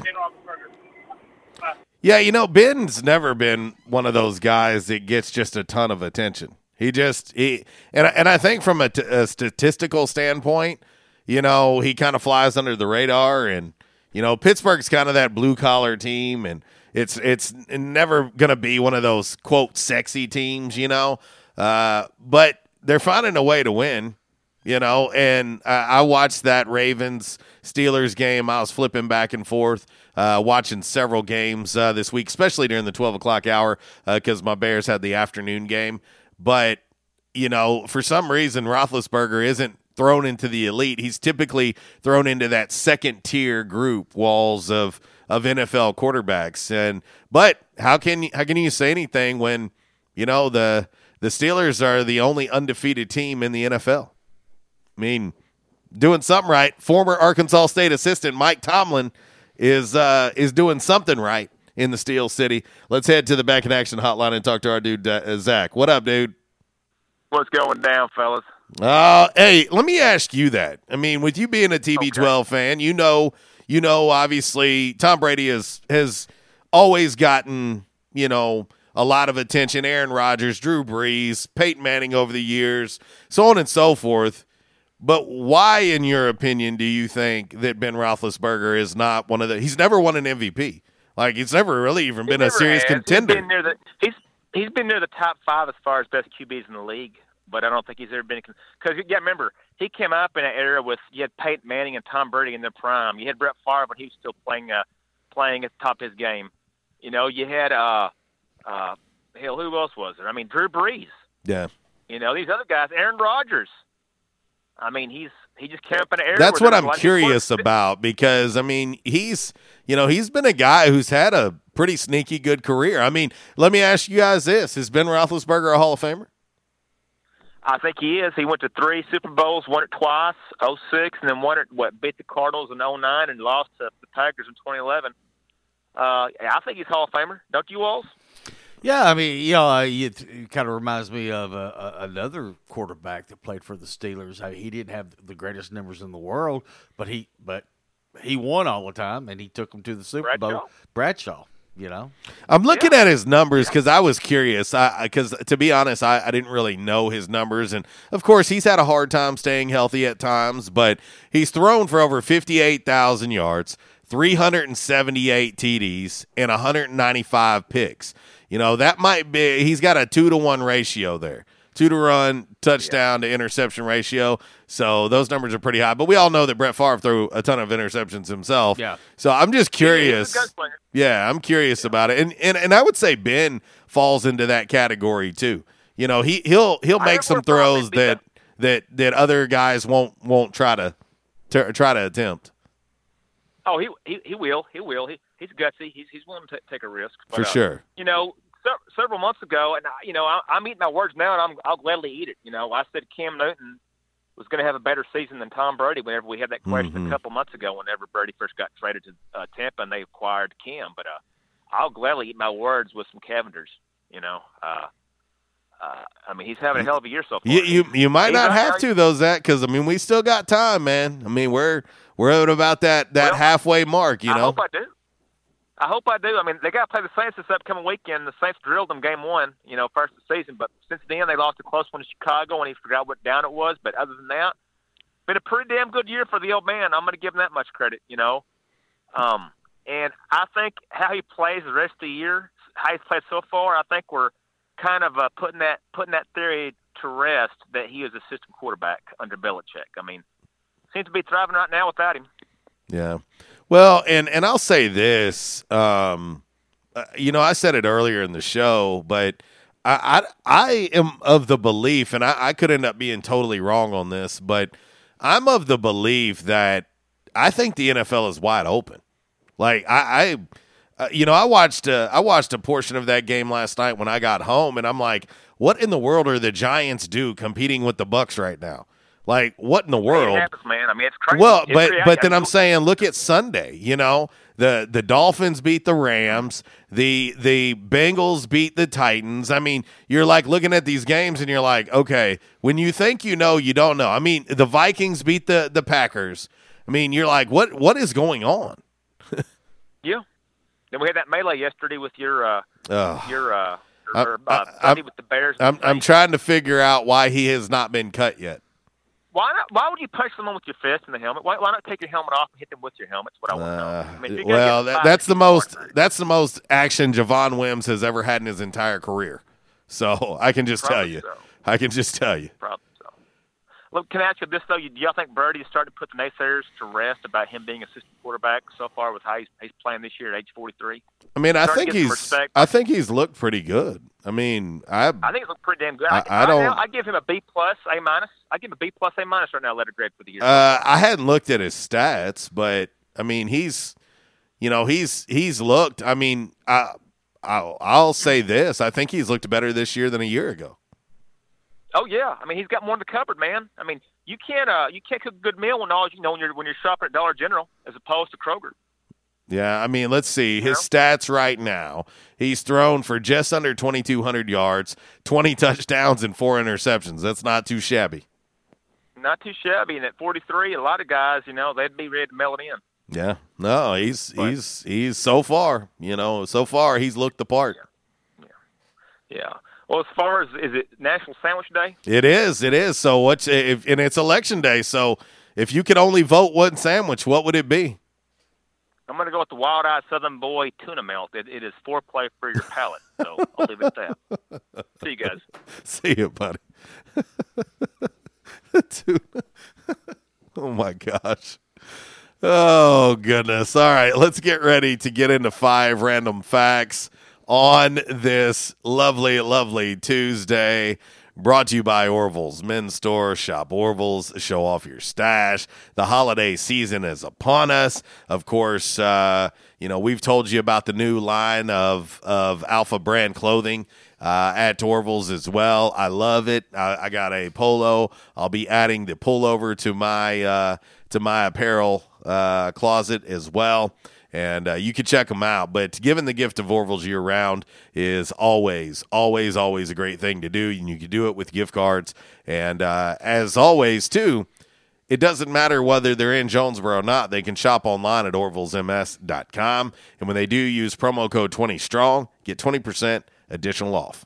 Yeah, you know, Ben's never been one of those guys that gets just a ton of attention. He just he and and I think from a, t- a statistical standpoint, you know, he kind of flies under the radar, and you know, Pittsburgh's kind of that blue collar team, and it's it's never gonna be one of those quote sexy teams, you know, uh, but they're finding a way to win you know. And uh, I watched that Ravens Steelers game. I was flipping back and forth, uh, watching several games uh, this week, especially during the 12 o'clock hour because uh, my Bears had the afternoon game. But, you know, for some reason, Roethlisberger isn't thrown into the elite. He's typically thrown into that second tier group walls of of NFL quarterbacks. And but how can how can you say anything when you know the the Steelers are the only undefeated team in the NFL? I mean, doing something right. Former Arkansas State assistant Mike Tomlin is uh, is doing something right in the Steel City. Let's head to the back in action hotline and talk to our dude uh, Zach. What up, dude?
What's going down, fellas?
Uh, hey, let me ask you that. I mean, with you being a TB12 okay. fan, you know, you know, obviously Tom Brady has has always gotten you know a lot of attention. Aaron Rodgers, Drew Brees, Peyton Manning over the years, so on and so forth. But why, in your opinion, do you think that Ben Roethlisberger is not one of the? He's never won an MVP. Like he's never really even he been a serious has. contender.
He's been, near
the,
he's, he's been near the top five as far as best QBs in the league, but I don't think he's ever been. Because yeah, remember he came up in an era with you had Peyton Manning and Tom Brady in their prime. You had Brett Favre when he was still playing uh, playing at the top of his game. You know, you had uh, uh, hell, who else was there? I mean, Drew Brees.
Yeah.
You know these other guys, Aaron Rodgers. I mean, he's he just came up in the air.
That's what I'm curious about because I mean, he's you know he's been a guy who's had a pretty sneaky good career. I mean, let me ask you guys this: Is Ben Roethlisberger a Hall of Famer?
I think he is. He went to three Super Bowls, won it twice, 06, and then won it what beat the Cardinals in 09 and lost to the Packers in 2011. Uh, I think he's Hall of Famer. Don't you, Walls?
Yeah, I mean, you know, uh, it, kind of reminds me of a, uh, a, uh, another quarterback that played for the Steelers. I mean, he didn't have the greatest numbers in the world, but he but he won all the time, and he took them to the Super
Bradshaw. Bowl.
Bradshaw, you know.
I'm looking yeah. at his numbers because I was curious. Because to be honest, I, I didn't really know his numbers, and of course, he's had a hard time staying healthy at times. But he's thrown for over fifty-eight thousand yards, three hundred and seventy-eight TDs, and one hundred and ninety-five picks. You know, that might be, he's got a two to one ratio there. Two to run, touchdown yeah. to interception ratio. So those numbers are pretty high. But we all know that Brett Favre threw a ton of interceptions himself.
Yeah.
So I'm just curious. Yeah, I'm curious yeah. about it. And, and and I would say Ben falls into that category too. You know, he he'll he'll make some throws that, that that other guys won't won't try to try to attempt.
Oh, he, he he will. He will. He he's gutsy. He's he's willing to take a risk.
But, For uh, sure.
you know, se- several months ago, and I, you know, I, am eating my words now, and I'm I'll gladly eat it. You know, I said Cam Newton was going to have a better season than Tom Brady. Whenever we had that question mm-hmm. a couple months ago, whenever Brady first got traded to uh, Tampa and they acquired Cam, but uh, I'll gladly eat my words with some Cavenders. You know. Uh, uh, I mean, he's having a hell of a year so
far. You you, you might not have to though, Zach, because I mean, we still got time, man. I mean, we're we're at about that that well, halfway mark. You know. hope
I do. I hope I do. I mean, they got to play the Saints this upcoming weekend. The Saints drilled them game one, you know, first of the season. But since then, they lost a close one to Chicago, and he forgot what down it was. But other than that, been a pretty damn good year for the old man. I'm going to give him that much credit, you know. Um, and I think how he plays the rest of the year, how he's played so far, I think we're kind of uh, putting that putting that theory to rest that he is a system quarterback under Belichick. I mean, seems to be thriving right now without him.
Yeah. Well, and and I'll say this, um, uh, you know, I said it earlier in the show, but I I, I am of the belief, and I, I could end up being totally wrong on this, but I'm of the belief that I think the NFL is wide open. Like I, I uh, you know, I watched a, I watched a portion of that game last night when I got home, and I'm like, what in the world are the Giants do competing with the Bucs right now? Like what in the world? Happens, man. I mean, it's crazy. Well, it's but crazy. but then I'm saying, look at Sunday. You know, the the Dolphins beat the Rams. The the Bengals beat the Titans. I mean, you're like looking at these games and you're like, okay, when you think you know, you don't know. I mean, the Vikings beat the the Packers. I mean, you're like, what what is going on?
(laughs) yeah. Then we had that melee yesterday with your uh, oh. your uh, or, I, uh, I, with the Bears. I'm,
I'm trying to figure out why he has not been cut yet.
Why not? Why would you punch someone with your fist in the helmet? Why, why not take your helmet off and hit them with your helmet? That's what I want to know. Uh,
I mean, well, that, that's the most that's the most action Javon Wims has ever had in his entire career. So (laughs) I can just Probably tell you. So. I can just tell you. Probably
so. Look, can I ask you this though? Do y'all think Birdie is starting to put the naysayers to rest about him being assistant quarterback so far with how he's, he's playing this year at age forty three? I
mean, I think he's I think he's looked pretty good. I mean,
I I think it's looked pretty damn good. I, I, I don't. I give him a B plus, A minus. I give him a B plus, A minus right now. Letter grade for the year.
Uh, I hadn't looked at his stats, but I mean, he's, you know, he's he's looked. I mean, I, I I'll say this. I think he's looked better this year than a year ago.
Oh yeah, I mean, he's got more in the cupboard, man. I mean, you can't uh you can't cook a good meal when all you know when you're when you're shopping at Dollar General as opposed to Kroger.
Yeah, I mean, let's see his stats right now. He's thrown for just under 2,200 yards, 20 (laughs) touchdowns, and four interceptions. That's not too shabby.
Not too shabby. And at 43, a lot of guys, you know, they'd be ready to mail it in.
Yeah, no, he's he's he's so far, you know, so far he's looked the part.
Yeah. yeah. yeah. Well, as far as is it National Sandwich Day?
It is. It is. So what's if and it's election day. So if you could only vote one sandwich, what would it be?
I'm going to go with the Wild Eye Southern Boy Tuna Melt. It, it is foreplay for your palate, so I'll leave it at that. (laughs) See you guys.
See you, buddy. (laughs) tuna. (laughs) oh my gosh. Oh goodness. All right, let's get ready to get into five random facts on this lovely, lovely Tuesday. Brought to you by Orville's Men's Store. Shop Orville's, show off your stash. The holiday season is upon us. Of course, uh, you know, we've told you about the new line of, of Alpha brand clothing uh, at Orville's as well. I love it. I, I, got a polo. I'll be adding the pullover to my uh, to my apparel uh, closet as well and uh, you can check them out. But giving the gift of Orville's year round is always, always, always a great thing to do, and you can do it with gift cards. And uh, as always, too, it doesn't matter whether they're in Jonesboro or not. They can shop online at orvillesms.com, and when they do, use promo code twenty strong, get twenty percent additional off.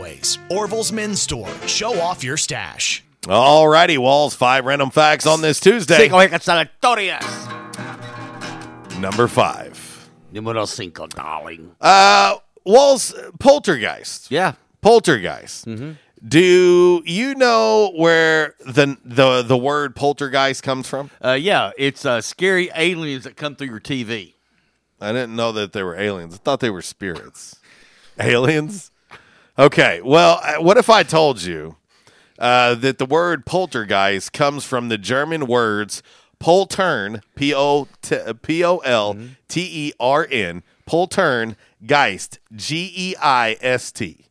always, Orville's Men's Store. Show off your stash.
All righty, Walls. Five random facts on this Tuesday.
Number five. Numero cinco, darling.
Uh, Walls, poltergeist.
Yeah.
Poltergeist. Mm-hmm. Do you know where the the the word poltergeist comes from?
Uh, yeah, it's uh, scary aliens that come through your TV.
I didn't know that they were aliens. I thought they were spirits. aliens? Okay. Well, uh, what if I told you uh, that the word poltergeist comes from the German words poltern, P O L T E R N, poltern, geist, G E I S T,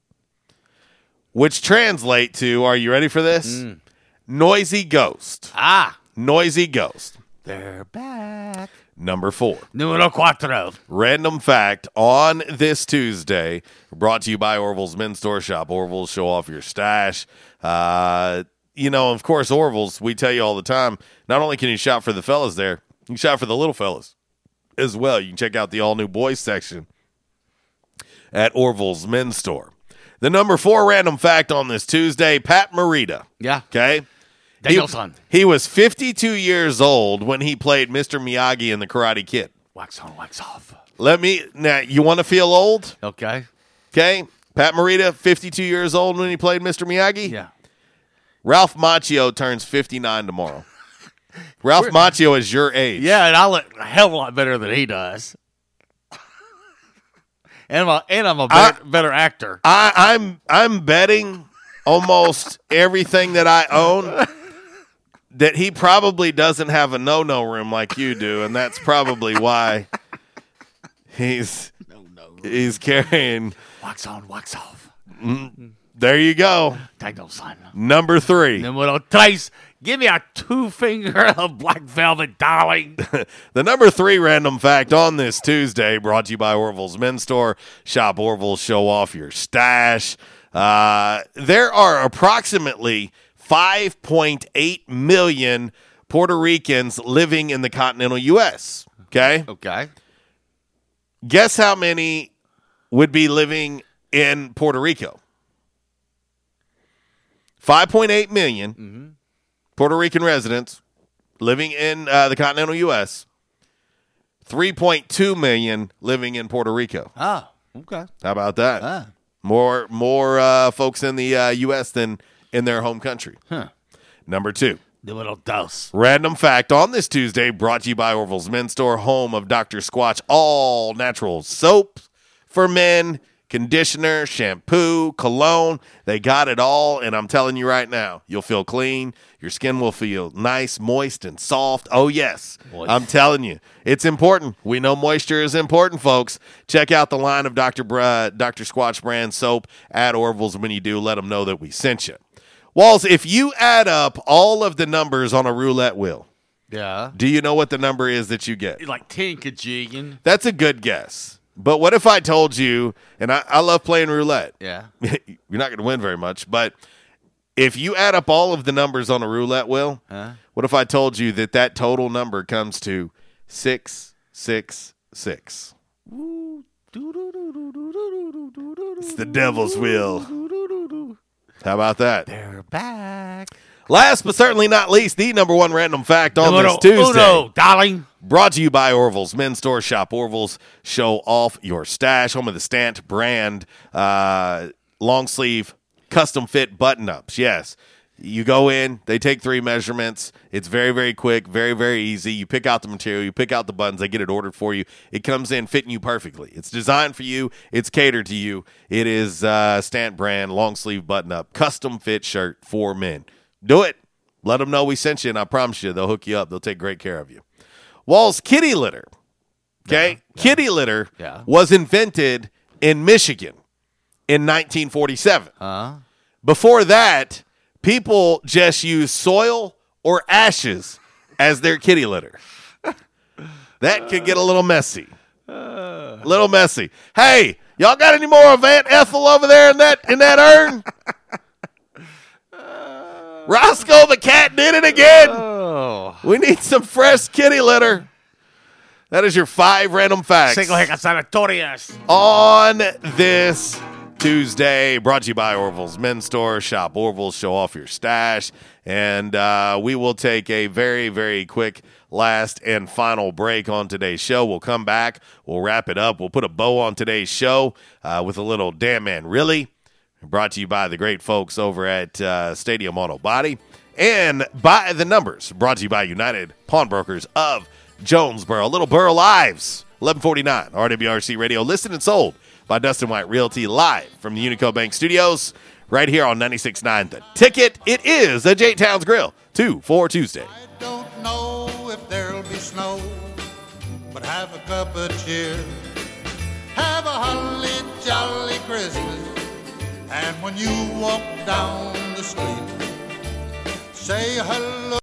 which translate to, are you ready for this? Mm. Noisy ghost.
Ah.
Noisy ghost.
They're back
number four. Numero
cuatro.
Random fact on this Tuesday, brought to you by Orville's Men's Store Shop. Orville's, show off your stash. Uh, you know, of course, Orville's, we tell you all the time, not only can you shop for the fellas there, you can shop for the little fellas as well. You can check out the all new boys section at Orville's Men's Store. The number four random fact on this Tuesday, Pat Morita.
Yeah.
Okay.
Danielson.
He, he was 52 years old when he played Mr. Miyagi in The Karate Kid.
Wax on, wax off.
Let me now. You want to feel old?
Okay.
Okay. Pat Morita, 52 years old when he played Mr. Miyagi.
Yeah.
Ralph Macchio turns 59 tomorrow. (laughs) Ralph We're, Macchio is your age.
Yeah, and I look a hell of a lot better than he does. (laughs) and I'm a, and I'm a better, I, better actor.
I, I'm I'm betting almost everything that I own (laughs) that he probably doesn't have a no no room like you do, and that's probably why he's no, no he's carrying
wax on, wax off. Mm,
there you go.
Tango son.
Number three. Numero tres.
Give me a two finger (laughs) of black velvet, darling.
(laughs) the number three random fact on this Tuesday brought to you by Orville's Men's Store. Shop Orville's. show off your stash. Uh, there are approximately 5.8 million Puerto Ricans living in the continental U.S. Okay.
Okay.
Guess how many would be living in Puerto Rico? 5.8 million mm-hmm. Puerto Rican residents living in uh, the continental U.S., 3.2 million living in Puerto Rico.
Ah, okay.
How about that? Ah. More more uh, folks in the uh, U.S. than in their home country.
Huh.
Number two.
The little dose.
Random fact on this Tuesday brought to you by Orville's Men's Store, home of Dr. Squatch, all natural soaps for men, conditioner, shampoo, cologne. They got it all. And I'm telling you right now, you'll feel clean. Your skin will feel nice, moist, and soft. Oh, yes. Moist. I'm telling you, it's important. We know moisture is important, folks. Check out the line of Dr. Br- Dr. Squatch brand soap at Orville's when you do. Let them know that we sent you. Walls, if you add up all of the numbers on a roulette wheel,
yeah.
Do you know what the number is that you get?
Like Tinkajigan.
That's a good guess. But what if I told you, and I, I love playing roulette.
Yeah.
(laughs) You're not going to win very much, but if you add up all of the numbers on a roulette wheel, huh? what if I told you that that total number comes to 666? It's the devil's wheel. How about that?
They're back.
Last but certainly not least, the number one random fact on this Tuesday. Uno,
darling.
Brought to you by Orville's Men's Store Shop. Orville's show off your stash. Home of the Stantt brand. Uh, long sleeve custom fit button ups. Yes you go in, they take three measurements. It's very, very quick, very, very easy. You pick out the material, you pick out the buttons, they get it ordered for you. It comes in fitting you perfectly. It's designed for you, it's catered to you. It is uh, Stantt brand, long sleeve button up, custom fit shirt for men. Do it. Let them know we sent you, and I promise you, they'll hook you up. They'll take great care of you. Walls kitty litter. Okay. Yeah, yeah. Kitty litter
yeah.
was invented in Michigan in 1947.
Uh-huh.
Before that, people just use soil or ashes as their kitty litter. That could get a little messy. A uh. little messy. Hey, y'all got any more of Aunt Ethel over there in that in that urn? Uh. Roscoe the cat did it again. Oh. We need some fresh kitty litter. That is your five random facts. On this Tuesday, brought to you by Orville's Men's Store. Shop Orville's, show off your stash. And uh, we will take a very, very quick last and final break on today's show. We'll come back, we'll wrap it up, we'll put a bow on today's show uh, with a little Damn Man Really, brought to you by the great folks over at uh, Stadium Auto Body and by the numbers, brought to you by United Pawnbrokers of Jonesboro. Little Burl Ives, 1149 RWRC Radio, listed and sold by Dustin White Realty live from the Unico Bank Studios right here on 96.9 The Ticket. It is the J Towns Grill, 2 4 Tuesday. I don't know if there'll be snow, but have a cup of cheer. Have a holly jolly Christmas. And when you walk down the street, say hello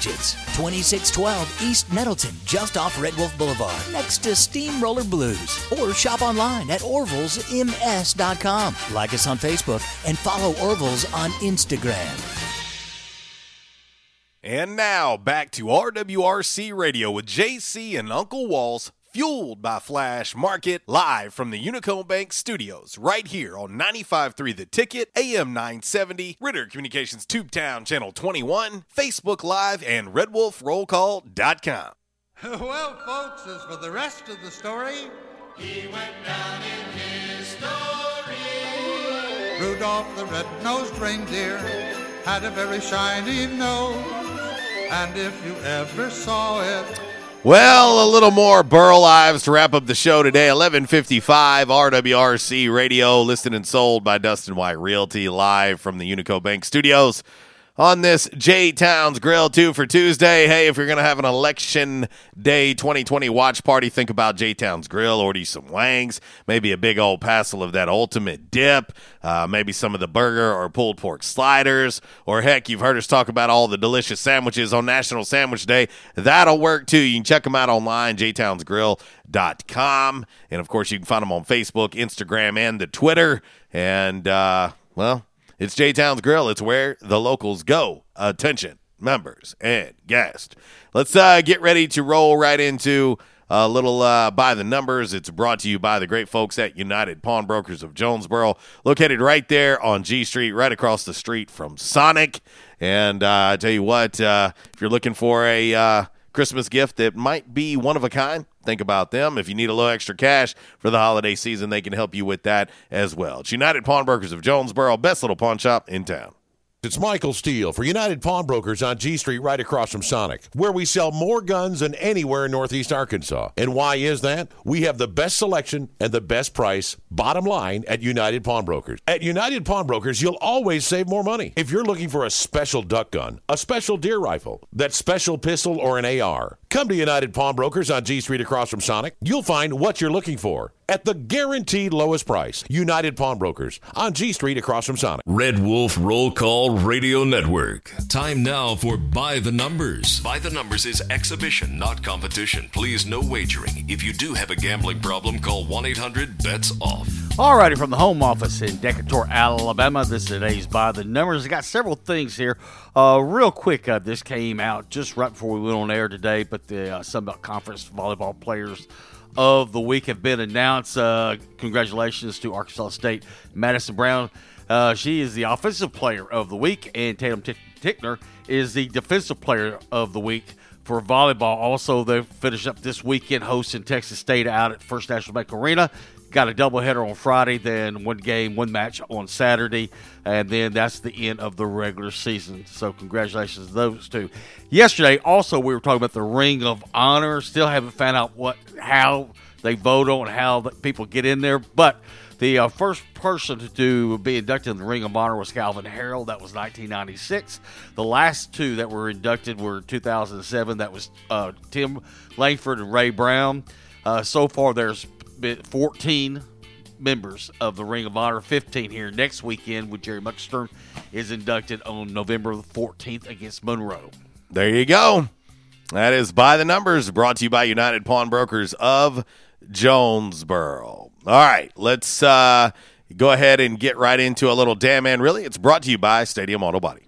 2612 East Nettleton, just off Red Wolf Boulevard, next to Steamroller Blues. Or shop online at orvillesms.com. Like us on Facebook and follow Orville's on Instagram.
And now, back to RWRC Radio with JC and Uncle Walls fueled by Flash Market, live from the Unico Bank Studios, right here on 95.3 The Ticket, AM 970, Ritter Communications Tubetown Channel 21, Facebook Live, and RedWolfRollCall.com.
well, folks, as for the rest of the story, he went down in history. Rudolph the red-nosed reindeer had a very shiny nose, and if you ever saw it,
well, a little more Burl Ives to wrap up the show today. 1155 RWRC Radio, listed and sold by Dustin White Realty, live from the Unico Bank Studios on this J Towns Grill 2 for Tuesday. Hey, if you're going to have an election day 2020 watch party, think about J Towns Grill. Order some wangs, maybe a big old passel of that ultimate dip, uh, maybe some of the burger or pulled pork sliders, or heck, you've heard us talk about all the delicious sandwiches on National Sandwich Day. That'll work too. You can check them out online, jtownsgrill.com. And of course, you can find them on Facebook, Instagram, and the Twitter. And, uh, well, it's J Town's Grill. It's where the locals go. Attention, members and guests. Let's uh, get ready to roll right into a little uh, by the numbers. It's brought to you by the great folks at United Pawnbrokers of Jonesboro, located right there on G Street, right across the street from Sonic. And uh, I tell you what, uh, if you're looking for a uh, Christmas gift that might be one of a kind, Think about them. If you need a little extra cash for the holiday season, they can help you with that as well. It's United Pawnbrokers of Jonesboro, best little pawn shop in town.
It's Michael Steele for United Pawnbrokers on G Street, right across from Sonic, where we sell more guns than anywhere in Northeast Arkansas. And why is that? We have the best selection and the best price, bottom line, at United Pawnbrokers. At United Pawnbrokers, you'll always save more money. If you're looking for a special duck gun, a special deer rifle, that special pistol, or an AR, Come to United Pawnbrokers on G Street across from Sonic. You'll find what you're looking for at the guaranteed lowest price. United Pawnbrokers on G Street across from Sonic.
Red Wolf Roll Call Radio Network. Time now for By the Numbers. By the Numbers is exhibition, not competition. Please, no wagering. If you do have a gambling problem, call 1 800 BETS OFF.
Alrighty, from the home office in Decatur, Alabama, this is today's the Numbers. I got several things here. Uh, real quick, uh, this came out just right before we went on air today, but the uh, Sunbelt Conference Volleyball Players of the Week have been announced. Uh, congratulations to Arkansas State Madison Brown. Uh, she is the Offensive Player of the Week, and Tatum Tickner is the Defensive Player of the Week for volleyball. Also, they finished up this weekend hosting Texas State out at First National Bank Arena. Got a doubleheader on Friday, then one game, one match on Saturday, and then that's the end of the regular season. So, congratulations to those two. Yesterday, also, we were talking about the Ring of Honor. Still haven't found out what how they vote on how people get in there, but the uh, first person to do, be inducted in the Ring of Honor was Calvin Harrell. That was 1996. The last two that were inducted were 2007. That was uh, Tim Langford and Ray Brown. Uh, so far, there's 14 members of the Ring of Honor 15 here next weekend with Jerry Muckensturm is inducted on November the 14th against Monroe.
There you go. That is by the numbers brought to you by United Pawnbrokers of Jonesboro. All right, let's uh, go ahead and get right into a little damn man. Really, it's brought to you by Stadium Auto Body.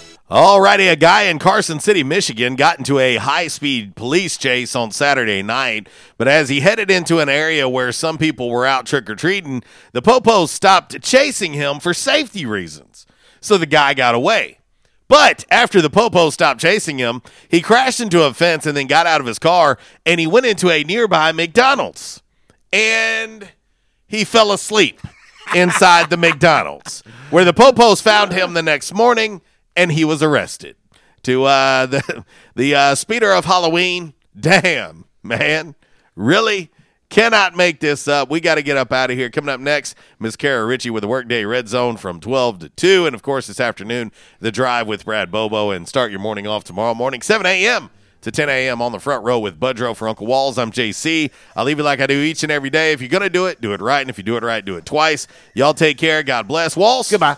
Alrighty, a guy in Carson City, Michigan got into a high speed police chase on Saturday night, but as he headed into an area where some people were out trick or treating, the Popos stopped chasing him for safety reasons. So the guy got away. But after the Popo stopped chasing him, he crashed into a fence and then got out of his car and he went into a nearby McDonald's. And he fell asleep inside the (laughs) McDonald's, where the Popos found him the next morning and he was arrested. To uh, (laughs) the the uh, speeder of Halloween, damn man, really cannot make this up. We got to get up out of here. Coming up next, Miss Kara Ritchie with the Workday Red Zone from twelve to two, and of course this afternoon the drive with Brad Bobo, and start your morning off tomorrow morning seven a.m to 10 a.m. on the front row with Budrow for Uncle Walls. I'm JC. I'll leave you like I do each and every day. If you're going to do it, do it right. And if you do it right, do it twice. Y'all take care. God bless. Walls.
Goodbye.